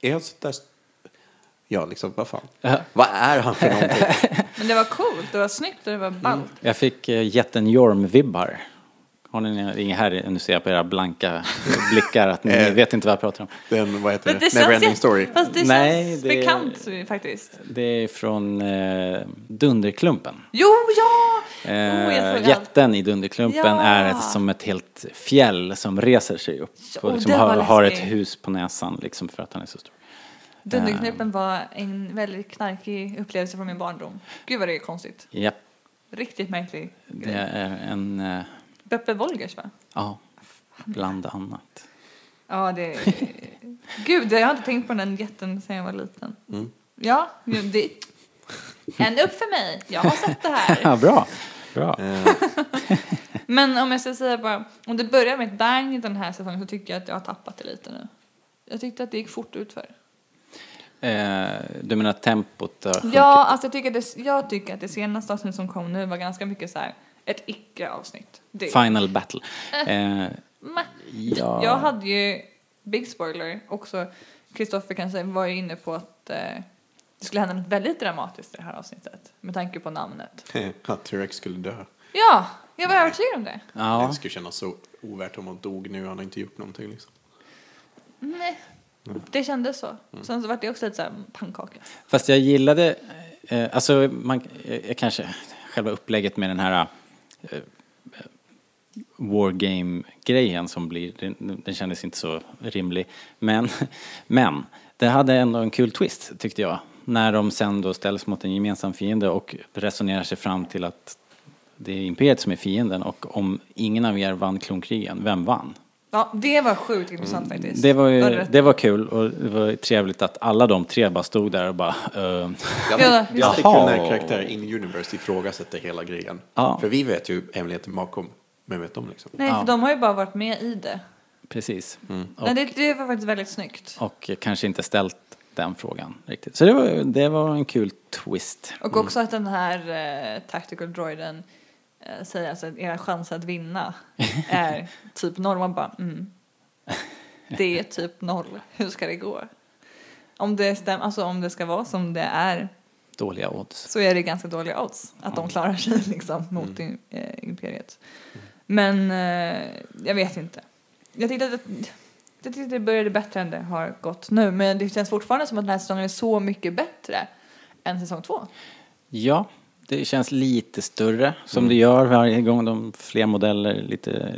Är han så där? Ja, liksom, vad fan? Ja. Vad är han för någonting? Men det var coolt, det var snyggt och det var ballt. Jag fick eh, jätten Jorm-vibbar. Har ni inga här, nu ser jag på era blanka blickar att ni Eh. vet inte vad jag pratar om. Den, vad heter det? det Neverending Story. Fast det Nej, känns det- bekant faktiskt. Det är från eh, Dunderklumpen. Jo, ja! Eh, Oh, allt. jätten i Dunderklumpen Ja. är ett, som ett helt fjäll som reser sig upp. Och oh, liksom det har, har ett hus på näsan liksom för att han är så stor. Dunderknäppen var en väldigt knarkig upplevelse från min barndom. Gud vad det är konstigt. Japp, Riktigt märklig det grej. är en... Eh, Beppe Wolgers va? Ja, bland annat. Ja, det... Gud, jag har inte tänkt på den jätten sedan jag var liten. Mm. Ja, det... En upp för mig. Jag har sett det här. Ja, bra. Bra. Eh, Men om jag ska säga bara, om det börjar med ett bang i den här säsongen så tycker jag att jag har tappat det lite nu. Jag tyckte att det gick fort utför. Eh, du menar tempot? Ja, alltså jag tycker, att det, jag tycker att det senaste avsnittet som kom nu var ganska mycket så här ett icke-avsnitt. Det- Final battle. Eh, Men, ja. Jag hade ju, big spoiler, också Kristoffer kanske var ju inne på att eh, det skulle hända något väldigt dramatiskt i det här avsnittet med tanke på namnet. att T-Rex skulle dö. Ja, jag var övertygad om det. ja. Det skulle kännas så ovärt om han dog nu. Han har inte gjort någonting liksom. Nej, det kändes så. Sen så var det också lite så här pannkaka. Fast jag gillade, eh, alltså man, eh, jag kanske, själva upplägget med den här eh, wargame-grejen som blir, den, den kändes inte så rimlig. Men, men det hade ändå en kul twist tyckte jag. När de sen då ställs mot en gemensam fiende och resonerar sig fram till att det är Imperiet som är fienden och om ingen av er vann klonkrigen, vem vann? Ja, det var sjukt intressant faktiskt. Det var, ju, Var det var kul och det var trevligt att alla de tre bara stod där och bara eh, Ja, Det är just alltid det. kul när Jaha. karaktärer in universe ifrågasätter hela grejen. Ja. För vi vet ju hemligheten bakom, men vet de liksom? Nej, Ja. för de har ju bara varit med i det. precis. Och, Nej, det, det var faktiskt väldigt snyggt. och kanske inte ställt den frågan riktigt. Så det var, det var en kul twist. Och också att den här eh, tactical droiden eh, säger alltså att era chanser att vinna är typ noll. Man bara, mm. Det är typ noll. Hur ska det gå? Om det, stäm, alltså om det ska vara som det är Dåliga odds. så är det ganska dåliga odds att de klarar sig liksom mot Mm. eh, imperiet. Men eh, jag vet inte. Jag tyckte att jag tyckte det började bättre än det har gått nu. Men det känns fortfarande som att den här säsongen är så mycket bättre än säsong två. Ja, det känns lite större som det gör varje gång. De fler modeller, lite,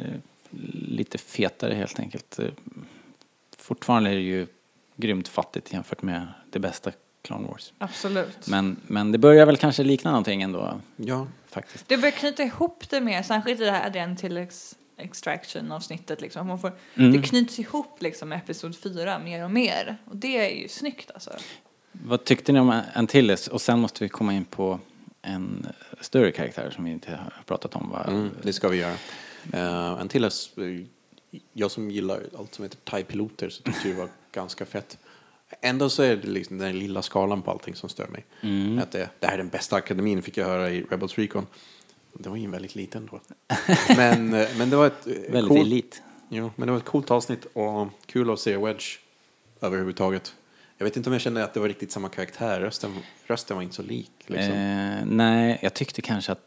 lite fetare helt enkelt. Fortfarande är det ju grymt fattigt jämfört med det bästa Clone Wars. Absolut. Men, men det börjar väl kanske likna någonting ändå Ja. faktiskt. Det börjar knyta ihop det mer, särskilt i det här Adrian till ex extraction avsnittet liksom. Man får, Mm. Det knyts ihop liksom med episod fyra mer och mer. Och det är ju snyggt alltså. Vad tyckte ni om Antilles? Och sen måste vi komma in på en större karaktär som vi inte har pratat om. Va? Mm, det ska vi göra. Uh, Antilles, eh, jag som gillar allt som heter thai-piloter så tyckte det var ganska fett. Ändå så är det liksom den lilla skalan på allting som stör mig. Mm. Att det, det här är den bästa akademin fick jag höra i Rebels Recon. Det var ju väldigt liten då. men, eh, men det var ett Väldigt coolt, elit. Jo, men det var ett coolt avsnitt och kul att se Wedge överhuvudtaget. Jag vet inte om jag kände att det var riktigt samma karaktär. Rösten, rösten var inte så lik. Liksom. Eh, nej, jag tyckte kanske att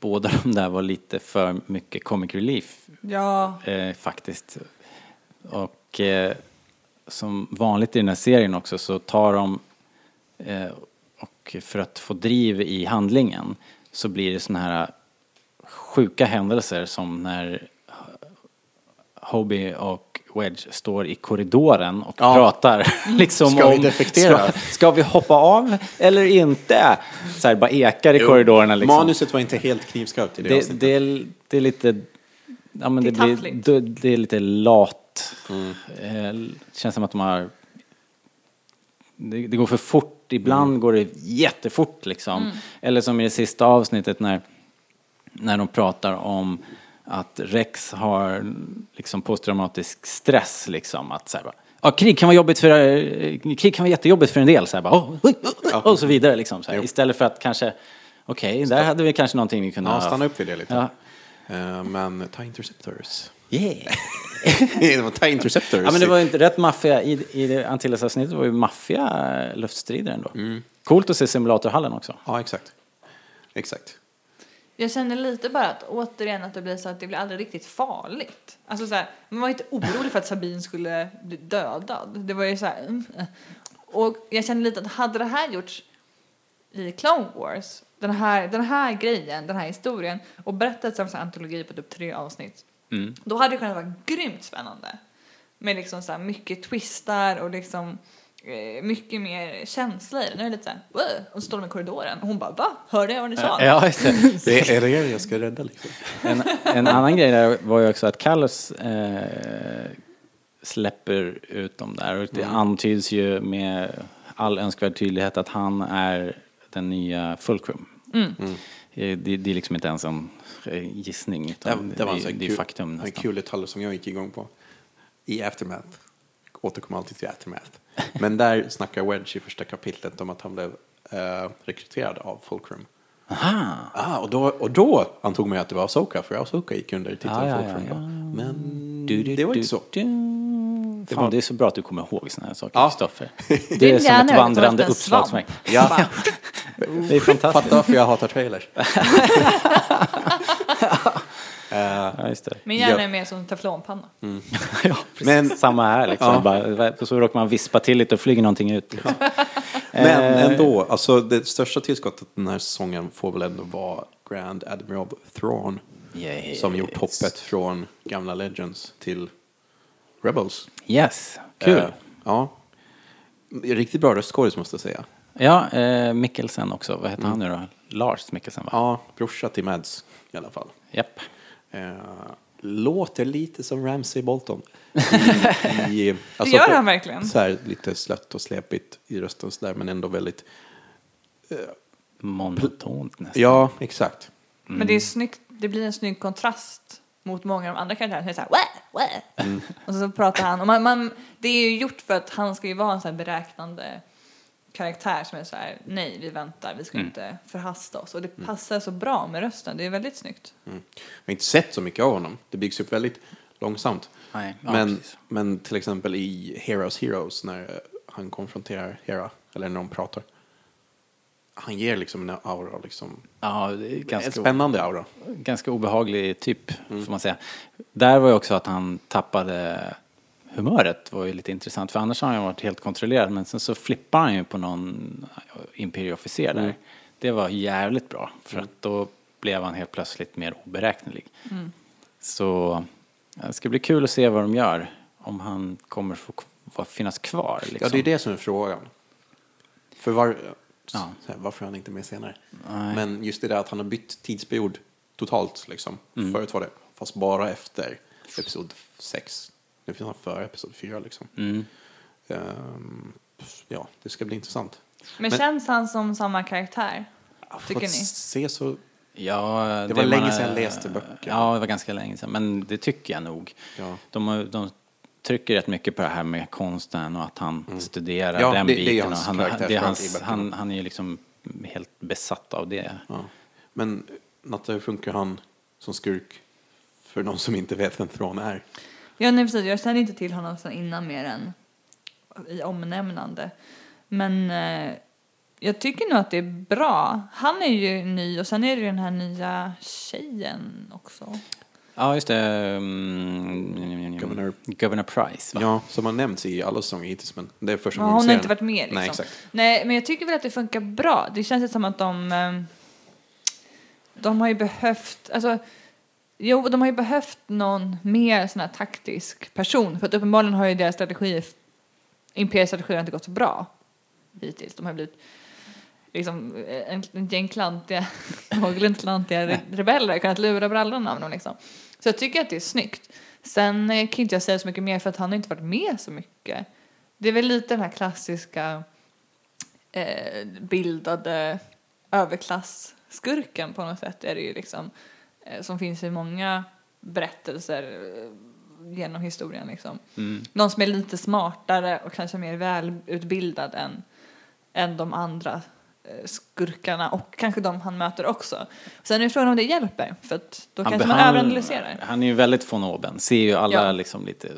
båda de där var lite för mycket comic relief Ja. eh, faktiskt. Och eh, som vanligt i den här serien också så tar de eh, och för att få driv i handlingen så blir det såna här sjuka händelser som när Hobie och Wedge står i korridoren och Ja. pratar liksom Ska vi om defektera? Ska, ska vi hoppa av eller inte? Så här bara ekar i Jo, korridorerna liksom. Manuset var inte helt knivskarpt i det, Det, det, är, det är lite... Ja, men Det det, är blir, det, är lite lat. Mm. Eh, känns som att de har... Det, det går för fort. Ibland Mm. går det jättefort liksom. Eller som i det sista avsnittet när, när de pratar om att Rex har liksom posttraumatisk stress liksom. Att så här bara, ja, krig kan vara jobbigt för, eh, krig kan vara jättejobbigt för en del. Så här bara, "Åh, oj, oj, oj", och så vidare liksom. Så här. Istället för att kanske, okej, där hade vi kanske någonting vi kunde Ja, ha- stanna upp vid det lite. Ja. Eh, men TIE Interceptors. Yeah. det var TIE Interceptors. Ja men det var inte rätt maffia i, i Antilles-avsnittet var ju maffia eh, luftstrider ändå. Coolt att se simulatorhallen också. Ja, exakt. Exakt. Jag känner lite bara att återigen att det blir så att det blir aldrig riktigt farligt. Alltså så här, man var inte orolig för att Sabine skulle bli dödad. Det var ju så här, mm. Och jag känner lite att hade det här gjorts i Clone Wars, den här, den här grejen, den här historien och berättats som en antologi på typ tre avsnitt, då hade det kunnat vara grymt spännande. Med liksom så här mycket twistar och liksom mycket mer känsla i den. Nu är det lite såhär, "Wow", och så står de i korridoren och hon bara, va? Hörde jag vad ni sa? Ja, just det. Det är det jag ska rädda liksom. En, en annan grej där var ju också att Kallus eh, släpper ut dem där och det antyds ju med all önskvärd tydlighet att han är den nya Fulcrum. Mm. Eh, Det, det är liksom inte ens en eh, gissning Det, utan det var en det, det är kul, faktum en nästan. kul detalj som jag gick igång på. I Aftermath. Återkommer alltid till Aftermath. Men där snackar Wedge i första kapitlet om att han blev eh, rekryterad av Fulcrum. Aha! Ah, och, då, och då antog man ju att det var Asoka, för Asoka gick under titeln Ja, ja, Fulcrum. ja. Men Du, du, det var du, inte så. du. Det Fan, var- det är så bra att du kommer ihåg såna här saker. Kristoffer. Det är som ett vandrande uppslagsverk. Ja, Det är fantastiskt. fatta varför jag hatar trailers. Ja, just det. Min hjärna Ja. är mer som en teflonpanna. ja, precis. Men- Samma här liksom. Ja. Bara, så råkar man vispa till lite och flyger någonting ut. Liksom. Men Eh, ändå, alltså det största tillskottet den här säsongen får väl ändå vara Grand Admiral Thrawn. Yes. Som gjort hoppet från gamla Legends till Rebels. Yes, kul. Eh, ja. Riktigt bra röstskådis måste jag säga. Ja, eh, Mikkelsen också. Vad heter han nu då? Lars Mikkelsen va? Ja, brorsa till Mads i alla fall. Japp. Eh, låter lite som Ramsey Bolton. I, i, Det gör han verkligen. Så här, lite slött och släpigt i rösten sådär, men ändå väldigt... Monotont nästan. Ja, exakt. Men det är snyggt, det blir en snygg kontrast mot många av de andra karaktärerna som är såhär wah, wah. Mm. Och så pratar han och man, man, det är ju gjort för att han ska ju vara en sån här beräknande karaktär som är så här: nej vi väntar, vi ska Mm. inte förhasta oss. Och det passar så bra med rösten, det är väldigt snyggt. Mm. Jag har inte sett så mycket av honom. Det byggs upp väldigt långsamt. Nej, ja, men, precis. men till exempel i Heroes Heroes när han konfronterar Hera, eller när de pratar. Han ger liksom en aura, liksom, Ja, det är en ganska, spännande aura. ganska obehaglig typ, Mm. får man säga. Där var ju också att han tappade humöret var ju lite intressant. För annars har han varit helt kontrollerad. Men sen så flippar han ju på någon imperieofficer där. Mm. Det var jävligt bra. För att då blev han helt plötsligt mer oberäknelig. Så ja, det ska bli kul att se vad de gör. Om han kommer få finnas kvar. Liksom. Ja, det är det som är frågan. För var, Ja. så varför är han inte med senare? Nej. Men just det där att han har bytt tidsperiod totalt. Liksom. Mm. Förut var det, fast bara efter episod 6. Nu finns han före episod 4. Liksom. Mm. Ehm, ja, det ska bli intressant. Men, Men- känns han som samma karaktär? Tycker ni? Se så... Ja, Det var länge man- sedan jag läste böckerna. Ja, det var ganska länge sedan. Men det tycker jag nog. Ja. De, de trycker rätt mycket på det här med konsten och att han studerar Mm. Ja, den det- det är biten. hans han, det är hans, han, han är ju liksom helt besatt av det. Ja. Men Natta, hur funkar han som skurk? För någon som inte vet vem Thrawn är. Ja, nej, precis. Jag kände inte till honom sedan innan mer än i omnämnande. Men eh, jag tycker nog att det är bra. Han är ju ny och sen är det ju den här nya tjejen också. Ja, just det. Mm, Governor- Governor Price, va? Ja, som har nämnts i alla säsonger hittills, men det är första Ja, hon har inte varit med liksom. Nej, exakt. Nej, men jag tycker väl att det funkar bra. Det känns ju som att de... eh, De har ju behövt... Alltså, jo, de har ju behövt någon mer sån här taktisk person. För att uppenbarligen har ju deras strategi... Imperiets strategi har inte gått så bra hittills. De har blivit liksom eh, en, en gäng klantiga, någorlunda klantiga re- rebeller kunnat lura brallorna av dem liksom. Så jag tycker att det är snyggt. Sen eh, kan inte jag säga så mycket mer för att han har inte varit med så mycket. Det är väl lite den här klassiska eh, bildade överklassskurken på något sätt är det ju liksom som finns i många berättelser eh, genom historien liksom. Någon som är lite smartare och kanske mer välutbildad än, än de andra eh, skurkarna och kanske de han möter också. Sen är frågan om det hjälper för att då kanske man han- överanalyserar. Han är ju väldigt von oben. Ser ju alla Ja. liksom lite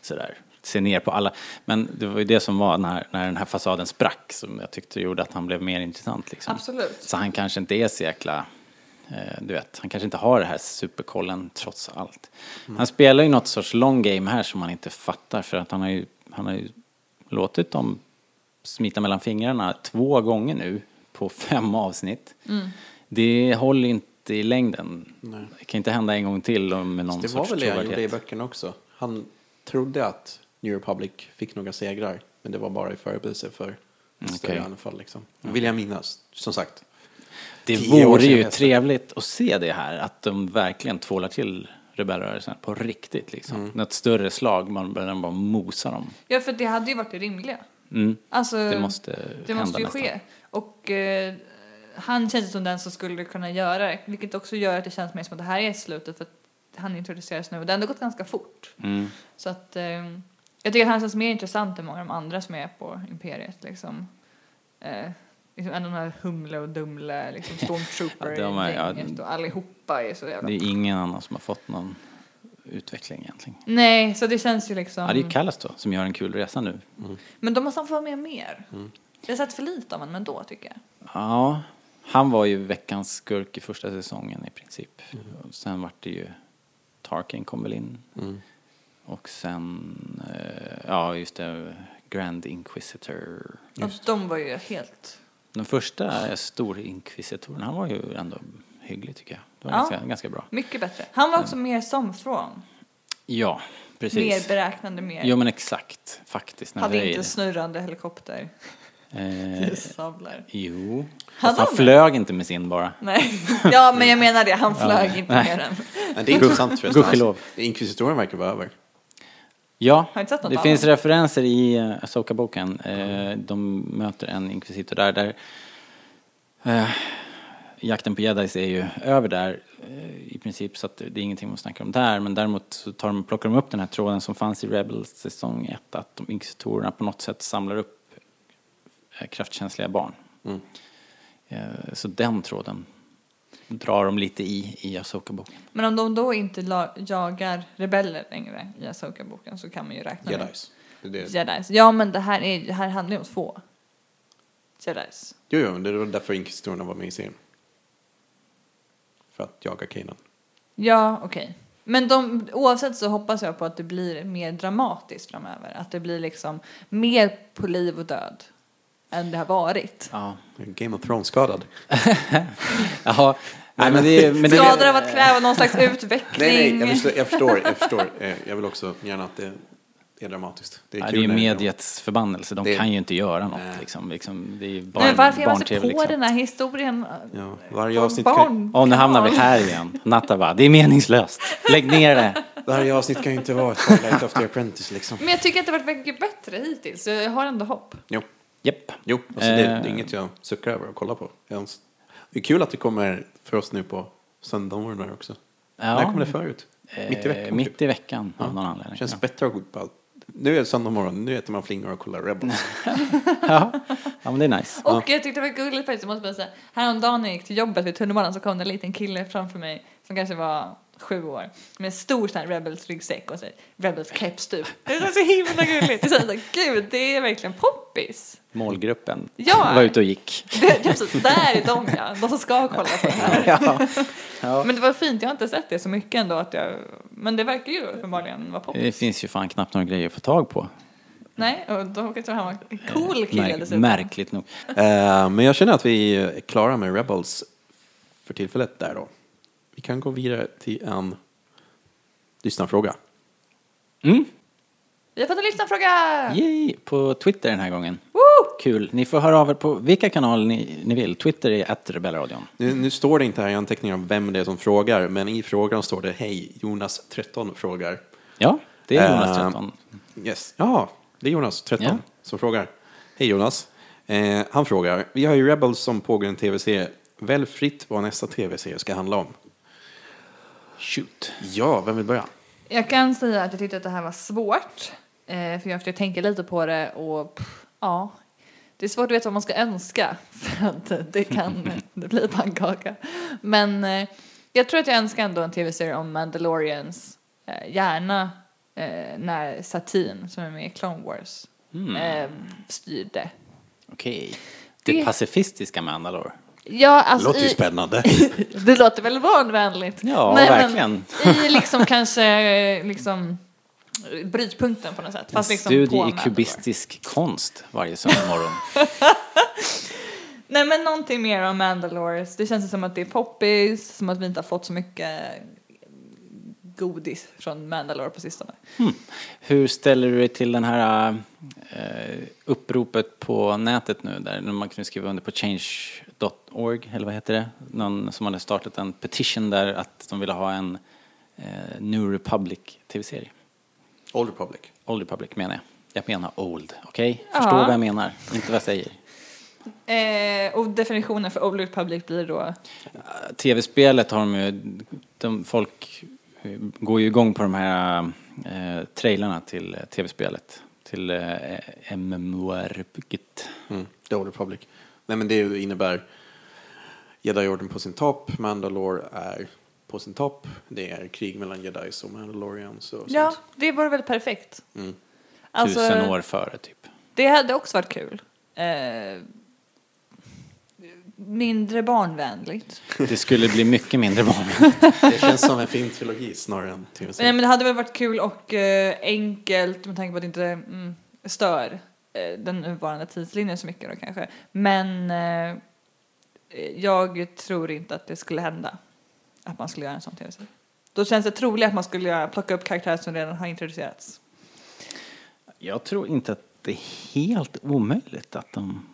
sådär, ser ner på alla. Men det var ju det som var när, när den här fasaden sprack som jag tyckte gjorde att han blev mer intressant liksom. Absolut. Så han kanske inte är så jäkla, eh, du vet, han kanske inte har det här superkollen trots allt. Han spelar ju något sorts long game här som man inte fattar för att han har ju, han har ju låtit dem smita mellan fingrarna två gånger nu på fem avsnitt. Det håller inte i längden. Det kan inte hända en gång till med någon Det var sorts väl det han gjorde i trovärdighet. böckerna också. Han trodde att New Republic fick några segrar Men det var bara i förberedelse för större okej. anfall liksom. Vill jag minnas, som sagt. Det vore ju trevligt att se det här, att de verkligen tvålar till rebellrörelsen på riktigt liksom. Mm. Något större slag, man börjar bara mosa dem. Ja, för det hade ju varit det rimliga. Mm. Alltså, Det måste det hända måste ju nästan. ske. Och eh, han känns som den som skulle kunna göra det, vilket också gör att det känns mer som att det här är slutet för att han introduceras nu och det har ändå gått ganska fort. Mm. Så att eh, jag tycker att han känns mer intressant än många av de andra som är på Imperiet liksom. Eh, liksom en av de här Humle och Dumle, liksom Stormtrooper Ja, ja, och allihopa är så jävla... Det är ingen annan som har fått någon utveckling egentligen. Nej, så det känns ju liksom... Ja, det är Callas då, som gör en kul resa nu. Men då måste han få vara med mer. Mm. Jag har sett för lite av honom ändå tycker jag. Ja, han var ju veckans skurk i första säsongen i princip. Mm. Och sen vart det ju, Tarkin kom väl in. Mm. Och sen, eh, ja just det, Grand Inquisitor. Och de var ju helt... Den första stor inkvisitorn, han var ju ändå hygglig tycker jag. Det var Ja. ganska, ganska bra. Mycket bättre. Han var också mer som Thrawn. Ja, precis. Mer beräknande, mer. Jo men exakt, faktiskt. Hade är inte det. snurrande helikopter. Eh, Sablar. jo, fast han han flög inte med sin bara. Nej, ja men jag menar det. Han flög inte nej. med den. Men det är intressant förresten. Gudskelov. Inkvisitorn verkar vara över. Ja, Har inte sett något det av finns referenser i uh, Asoka-boken. Eh, de möter en inkvisitor där. där eh, jakten på jedis är ju över där eh, i princip så att det är ingenting man snackar om där. Men däremot så tar de, plockar de upp den här tråden som fanns i Rebels säsong 1 att de inkvisitorerna på något sätt samlar upp eh, kraftkänsliga barn. Mm. Eh, så den tråden drar de lite i i Asoka-boken. Men om de då inte jagar rebeller längre i Asoka-boken så kan man ju räkna med Jedis. Det är det. Jedis. Ja men det här, är, det här handlar ju om två Jedis. Jo, jo, det var därför inkvisitorerna var med i serien. För att jaga Kanan. Ja, okej. Men de, oavsett så hoppas jag på att det blir mer dramatiskt framöver. Att det blir liksom mer på liv och död än det har varit. Ja. Game of Thrones-skadad. Jaha. Nej, men det, men det, Skador av att kräva någon slags utveckling. Nej, nej, jag förstår. Jag förstår, jag, förstår. Eh, jag vill också gärna att det är dramatiskt. Det är Ja, det är mediets förbannelse, de Det- kan ju inte göra något liksom. liksom det är ju bara Men varför sig barn-tv, på liksom. den här historien? Ja, varje avsnitt, kan, barn- Åh, nu hamnar vi här igen. Natta bara, det är meningslöst. Lägg ner det. varje avsnitt kan ju inte vara ett Twilight of the Apprentice liksom. Men jag tycker att det har varit mycket bättre hittills. så Jag har ändå hopp. Jo, Japp. jo alltså det, det är Eh. inget jag suckar över att kolla på. Ens- Det är kul att det kommer för oss nu på söndagar också. Ja. När kom det förut? Mitt i Eh, veckan? Mitt typ. i veckan av Ja. någon anledning. Känns ja. bättre att gå på allt. Nu är det söndag morgon, nu äter man flingor och kollar Rebels. ja. ja, men det är nice. Och jag tyckte det var gulligt faktiskt, jag måste bara säga. Häromdagen när jag gick till jobbet vid tunnelbanan så kom det en liten kille framför mig som kanske var sju år med en stor sån här Rebels ryggsäck och så Rebels keps typ. Det var så himla gulligt. Det är så här, gud, det är verkligen poppis. Målgruppen Ja. var ute och gick. Det typ så, där är de ja, de som ska kolla på det här. ja. Ja. Men det var fint, jag har inte sett det så mycket ändå att jag, men det verkar ju uppenbarligen vara poppis. Det finns ju fan knappt några grejer att få tag på. Nej, och då jag tror han var en cool kille Märk- dessutom. märkligt nog. Eh, men jag känner att vi är klara med Rebels för tillfället där då. Vi kan gå vidare till en lyssnarfråga. Mm. Vi har fått en lyssnarfråga! Yay, på Twitter den här gången. Woo! Kul. Ni får höra av er på vilka kanaler ni, ni vill. Twitter är att Rebellradion. Nu, nu står det inte här i anteckningar om vem det är som frågar, men i frågan står det Hej, Jonas13 frågar. Ja, det är Jonas Eh, 13. Yes. Ja, det är Jonas, 13, Ja. som frågar. Hej Jonas. Eh, han frågar, vi har ju Rebels som pågår en tv-serie. Välj fritt vad nästa tv-serie ska handla om. Shoot. Ja, vem vill börja? Jag kan säga att jag tyckte att det här var svårt. Eh, för jag försökte tänka lite på det och pff, ja. Det är svårt att veta vad man ska önska för att det kan det blir pannkaka. Men eh, jag tror att jag önskar ändå en tv-serie om Mandalorians. Eh, gärna eh, när Satine som är med i Clone Wars eh, styrde. Okej. Det, Det- pacifistiska Mandalore. Ja, Det alltså låter ju i, spännande. det låter väl barnvänligt. Ja, Nej, verkligen. Men I liksom kanske liksom brytpunkten på något sätt. Fast liksom Studie på i Mandalore. kubistisk konst varje söndag morgon. Nej men någonting mer om Mandalores. Det känns som att det är poppis, som att vi inte har fått så mycket godis från Mandalore på sistone. Hur ställer du dig till den här eh, uppropet på nätet nu där man kunde skriva under på change.org eller vad heter det? Någon som hade startat en petition där att de ville ha en eh, New Republic tv-serie. Old Republic. Old Republic menar jag. Jag menar Old, okej? Förstå Ja. vad jag menar, inte vad jag säger. Eh, och definitionen för Old Republic blir då? Tv-spelet har de ju, de, folk eh, går ju igång på de här eh, trailerna till eh, tv-spelet. Till eh, MMORPG. Mm. The Old Republic. Nej men det innebär Jedi-orden på sin topp, Mandalore är på sin topp. Det är krig mellan Jedis och Mandalorians och Ja, sånt. det vore väl perfekt. Mm. Alltså, Tusen år före typ. Det hade också varit kul. Eh, mindre barnvänligt. Det skulle bli mycket mindre barn. Det känns som en filmtrilogi snarare än Nej, tv-serie. men det hade väl varit kul och eh, enkelt med tanke på att det inte mm, stör eh, den nuvarande tidslinjen så mycket då kanske. Men eh, jag tror inte att det skulle hända att man skulle göra en sån tv-serie. Då känns det troligt att man skulle göra, plocka upp karaktärer som redan har introducerats. Jag tror inte att det är helt omöjligt att de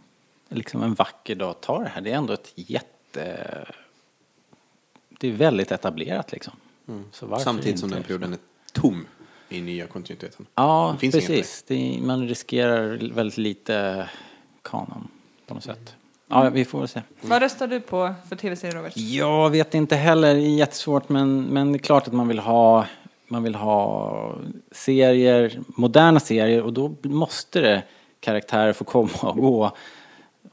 liksom en vacker dag tar det här. Det är ändå ett jätte... Det är väldigt etablerat liksom. Så varför Samtidigt som den perioden är tom i nya kontinuiteten. Ja, Det finns inget precis. Det, man riskerar väldigt lite kanon på något sätt. Ja, vi får väl se. Vad röstar du på för tv-serie Robert? Jag vet inte heller, det är jättesvårt men, men det är klart att man vill ha man vill ha serier, moderna serier och då måste det karaktärer få komma och gå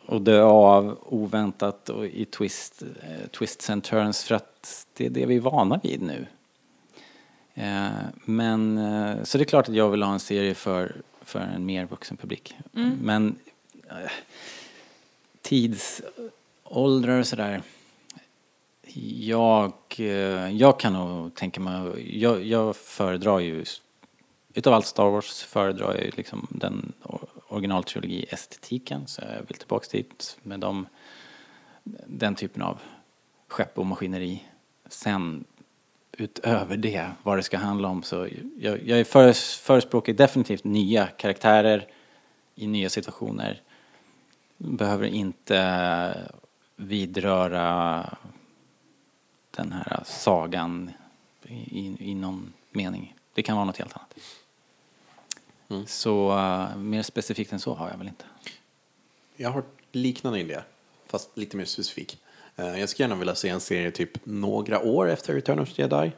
och dö av oväntat och i twist, eh, twists and turns för att det är det vi är vana vid nu. Eh, men, eh, så det är klart att jag vill ha en serie för, för en mer vuxen publik. Men eh, tidsåldrar och sådär. Jag, eh, jag kan nog tänka mig, jag, jag föredrar ju, utav allt Star Wars föredrar jag ju liksom den originaltrilogi-estetiken. Så jag vill tillbaka dit med dem, den typen av skepp och maskineri. Sen utöver det, vad det ska handla om, så jag, jag är förespråkar definitivt nya karaktärer i nya situationer. Behöver inte vidröra den här sagan i, i, i någon mening. Det kan vara något helt annat. Så uh, mer specifikt än så har jag väl inte. Jag har liknande idé, fast lite mer specifik. Eh, Jag skulle gärna vilja se en serie typ några år efter Return of the Jedi.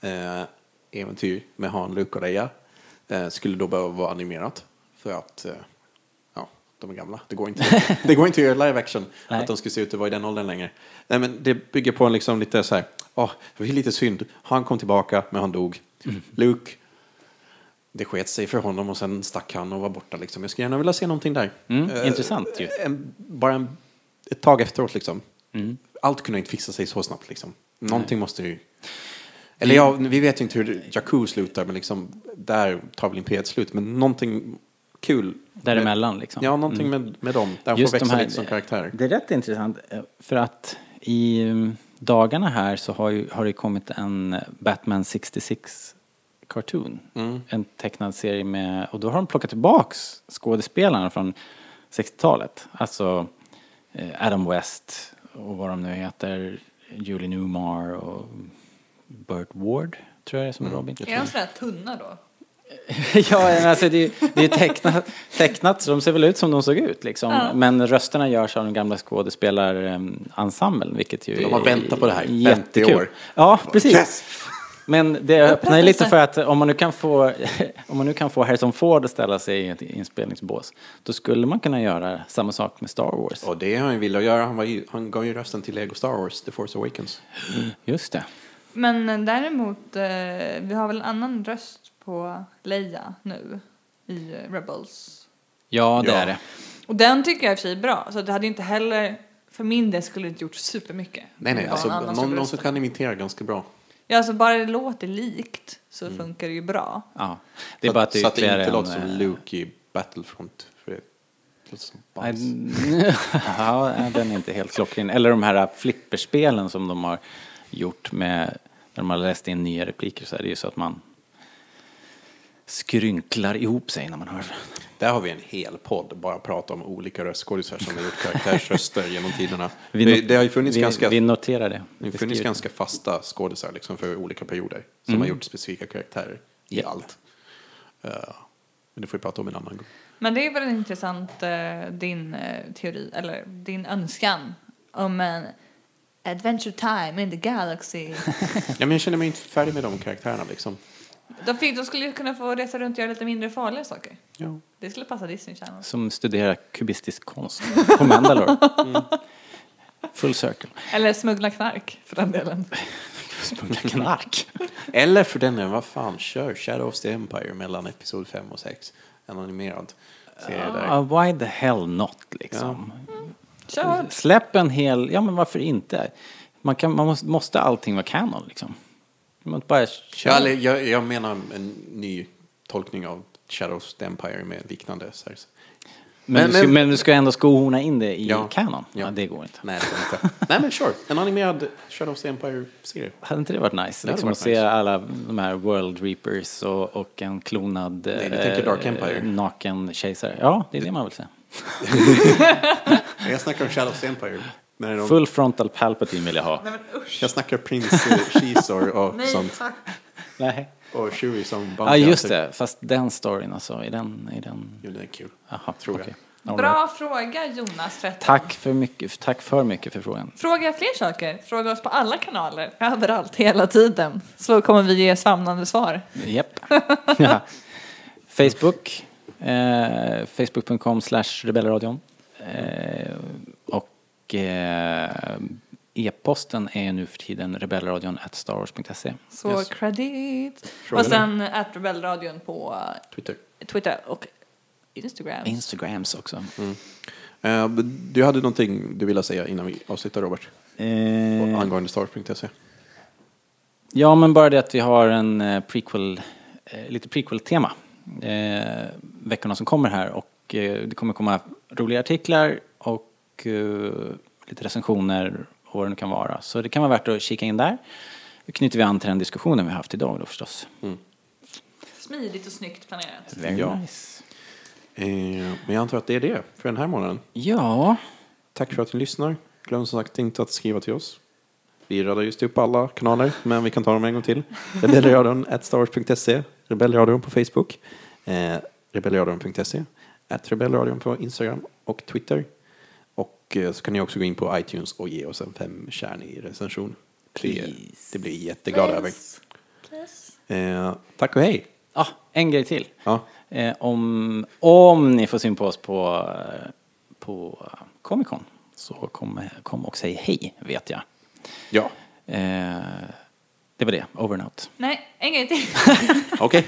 Eh, äventyr med Han, Luke och Leia. Skulle då behöva vara animerat. För att, de är gamla. Det går inte, det går inte att göra live action. Nej. Att de skulle se ut att vara i den åldern längre. Nej, men det bygger på en liksom lite så här, åh, det var lite synd. Han kom tillbaka, men han dog. Luke, det sket sig för honom och sen stack han och var borta liksom. Jag skulle gärna vilja se någonting där. Mm, Eh, intressant ju. en, bara en, ett tag efteråt liksom. Mm. Allt kunde inte fixa sig så snabbt liksom. Någonting måste ju... Eller ja, vi vet ju inte hur Jakku slutar, men liksom där tar väl Imperiet slut. Men någonting kul. Däremellan liksom. Ja, någonting med, med dem. Där Just får växa här- lite som karaktärer. Det är rätt intressant eh, för att i mm, dagarna här så har, ju, har det kommit en Batman 66 cartoon. Mm. En tecknad serie med, och då har de plockat tillbaks skådespelarna från 60-talet. Alltså eh, Adam West och vad de nu heter, Julie Newmar och Burt Ward tror jag det är som är Robin. Är de sådär tunna då? ja, men alltså det, är- det är tecknat, tecknat så de ser väl ut som de såg ut liksom. Ja. Men rösterna görs av den gamla skådespelarensemblen, vilket ju De har väntat på det här i 50 jättekul. år. Ja, precis. Yes! Men det öppnar ju lite för att om man nu kan få, om man nu kan få Harrison Ford att ställa sig i ett inspelningsbås, då skulle man kunna göra samma sak med Star Wars. Och det har han velat göra. Han, var ju, han gav ju rösten till Lego Star Wars, The Force Awakens. Just det. Men eh, däremot, eh, vi har väl en annan röst på Leia nu i eh, Rebels. Ja, det Ja. är det. Och den tycker jag i och för sig är bra. Så det hade inte heller, för min del skulle det inte gjort supermycket. Nej, nej, alltså någon, som någon som kan imitera ganska bra. Ja, alltså bara det låter likt så funkar det ju bra. Ja. Det är så bara att, det så är att det inte låter som eh, Luke i Battlefront. För det låter som ja, den är inte helt klockren. Eller de här flipperspelen som de har gjort med när de har läst in nya repliker så är det ju så att man skrynklar ihop sig när man hör. Där har vi en hel podd, bara prata om olika röstskådisar som har gjort karaktärsröster genom tiderna. Vi det, det har ju funnits vi, ganska, Vi noterar det. det har funnits ganska fasta skådisar liksom för olika perioder som har gjort specifika karaktärer i Japp. allt. Eh, men det får vi prata om en annan gång. Men det är väl intressant eh, din eh, teori, eller din önskan om en adventure time in the galaxy. Ja, men jag känner mig inte färdig med de karaktärerna liksom. De, fick, de skulle kunna få resa runt och göra lite mindre farliga saker. Ja. Det skulle passa Disney Channel. Som studerar kubistisk konst på Mandalore. Mm. Full circle. Eller smuggla knark för den delen. Smuggla knark. Eller för den delen, vad fan, kör Shadow of the Empire mellan episod 5 och 6. En animerad serie där. Ja, why the hell not liksom. Kör! Släpp en hel, ja men varför inte? Man, kan, man måste, måste allting vara kanon liksom. Man bara Ja, köra. jag, jag menar en ny tolkning av Shadow of the Empire med liknande. Så men, men- du ska, men- du ska ändå skohorna in det i Ja. kanon? Ja. Ja. det går inte. Nej, det inte. Nej, men sure. En animerad Shadow of the Empire-serie. Hade inte det varit nice? Det Liksom varit att se nice. alla de här World Reapers och, och en klonad Nej, tänker Dark eh, Empire. naken kejsare. Ja, det är det man vill se. Jag snackar om Shadow of the Empire. När de, Full frontal Palpatine vill jag ha. Nej men usch. Jag snackar Prince eh, Caesar och Nej sånt. tack. Nej. Och Chewie som Ja, bounty just det. Fast den storyn alltså, är den... Är den... Jo, det är kul. Jaha, Tror jag. okej. All right. Bra fråga Jonas 13. Tack för mycket, tack för mycket för frågan. Fråga fler saker. Fråga oss på alla kanaler, överallt, hela tiden. Så kommer vi ge famnande svar. Japp. ja. Facebook. Eh, Facebook.com slash rebellradion. Eh, och eh, e-posten är nu för tiden rebellradion at starwars.se. Så Yes. credit. Och sen att Rebellradion på Twitter. Twitter och Instagram. Instagrams också. Eh, du hade någonting du ville säga innan vi avslutar, Robert? Eh, Angående Star.se. Ja, men bara det att vi har en prequel, eh, lite prequel-tema eh, veckorna som kommer här och eh, det kommer komma roliga artiklar och eh, lite recensioner och vad det nu kan vara. Så det kan vara värt att kika in där. Då knyter vi an till den diskussionen vi har haft idag då förstås. Smidigt och snyggt planerat. Very Ja. nice. Eh, men jag antar att det är det för den här månaden. Ja, Tack för att ni lyssnar. Glöm som sagt inte att skriva till oss. Vi radar just upp alla kanaler, men vi kan ta dem en gång till. Rebellradion at starwars.se, Rebellradion på Facebook, eh, rebellradion.se, at rebellradion på Instagram och Twitter. Och eh, så kan ni också gå in på iTunes och ge oss en femkärnig recension. Det, Please. det blir jag jätteglad över. Eh, tack och hej! ah, en grej till. Ja. Eh, om, om ni får syn på oss på, eh, på Comic Con så kom, kom och säg hej, vet jag. Ja, Eh, det var det, over and out. Nej, en grej till. okej.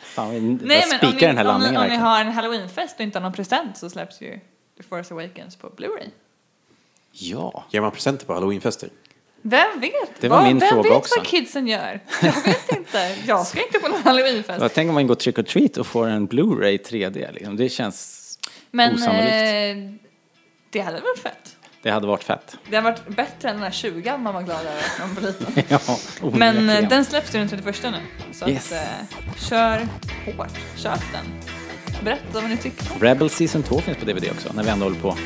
Fan, vi Nej, men om ni, den här om, ni, om ni har en halloweenfest och inte har någon present så släpps ju The Force Awakens på Blu-ray. Ja. Ger man presenter på halloweenfester? Vem vet? Det var vad, min vem fråga vet också. vad kidsen gör? Jag vet inte. Jag ska inte på någon halloweenfest. Jag tänker om man går trick or treat och får en Blu-ray 3D. Liksom. Det känns Men osannolikt. eh, det hade varit fett. Det hade varit fett. Det hade varit bättre än den här 20 man var glad över när man var liten. ja, Men eh, den släpps ju den 31 nu. Så Yes. att, eh, kör hårt. Köp den. Berätta vad ni tycker. Rebel Season 2 finns på DVD också, när vi ändå håller på.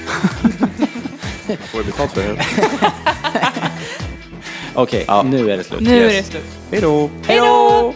Får du betalt för det? Okej, nu är det slut. Nu är det slut. Hej då! Hej då!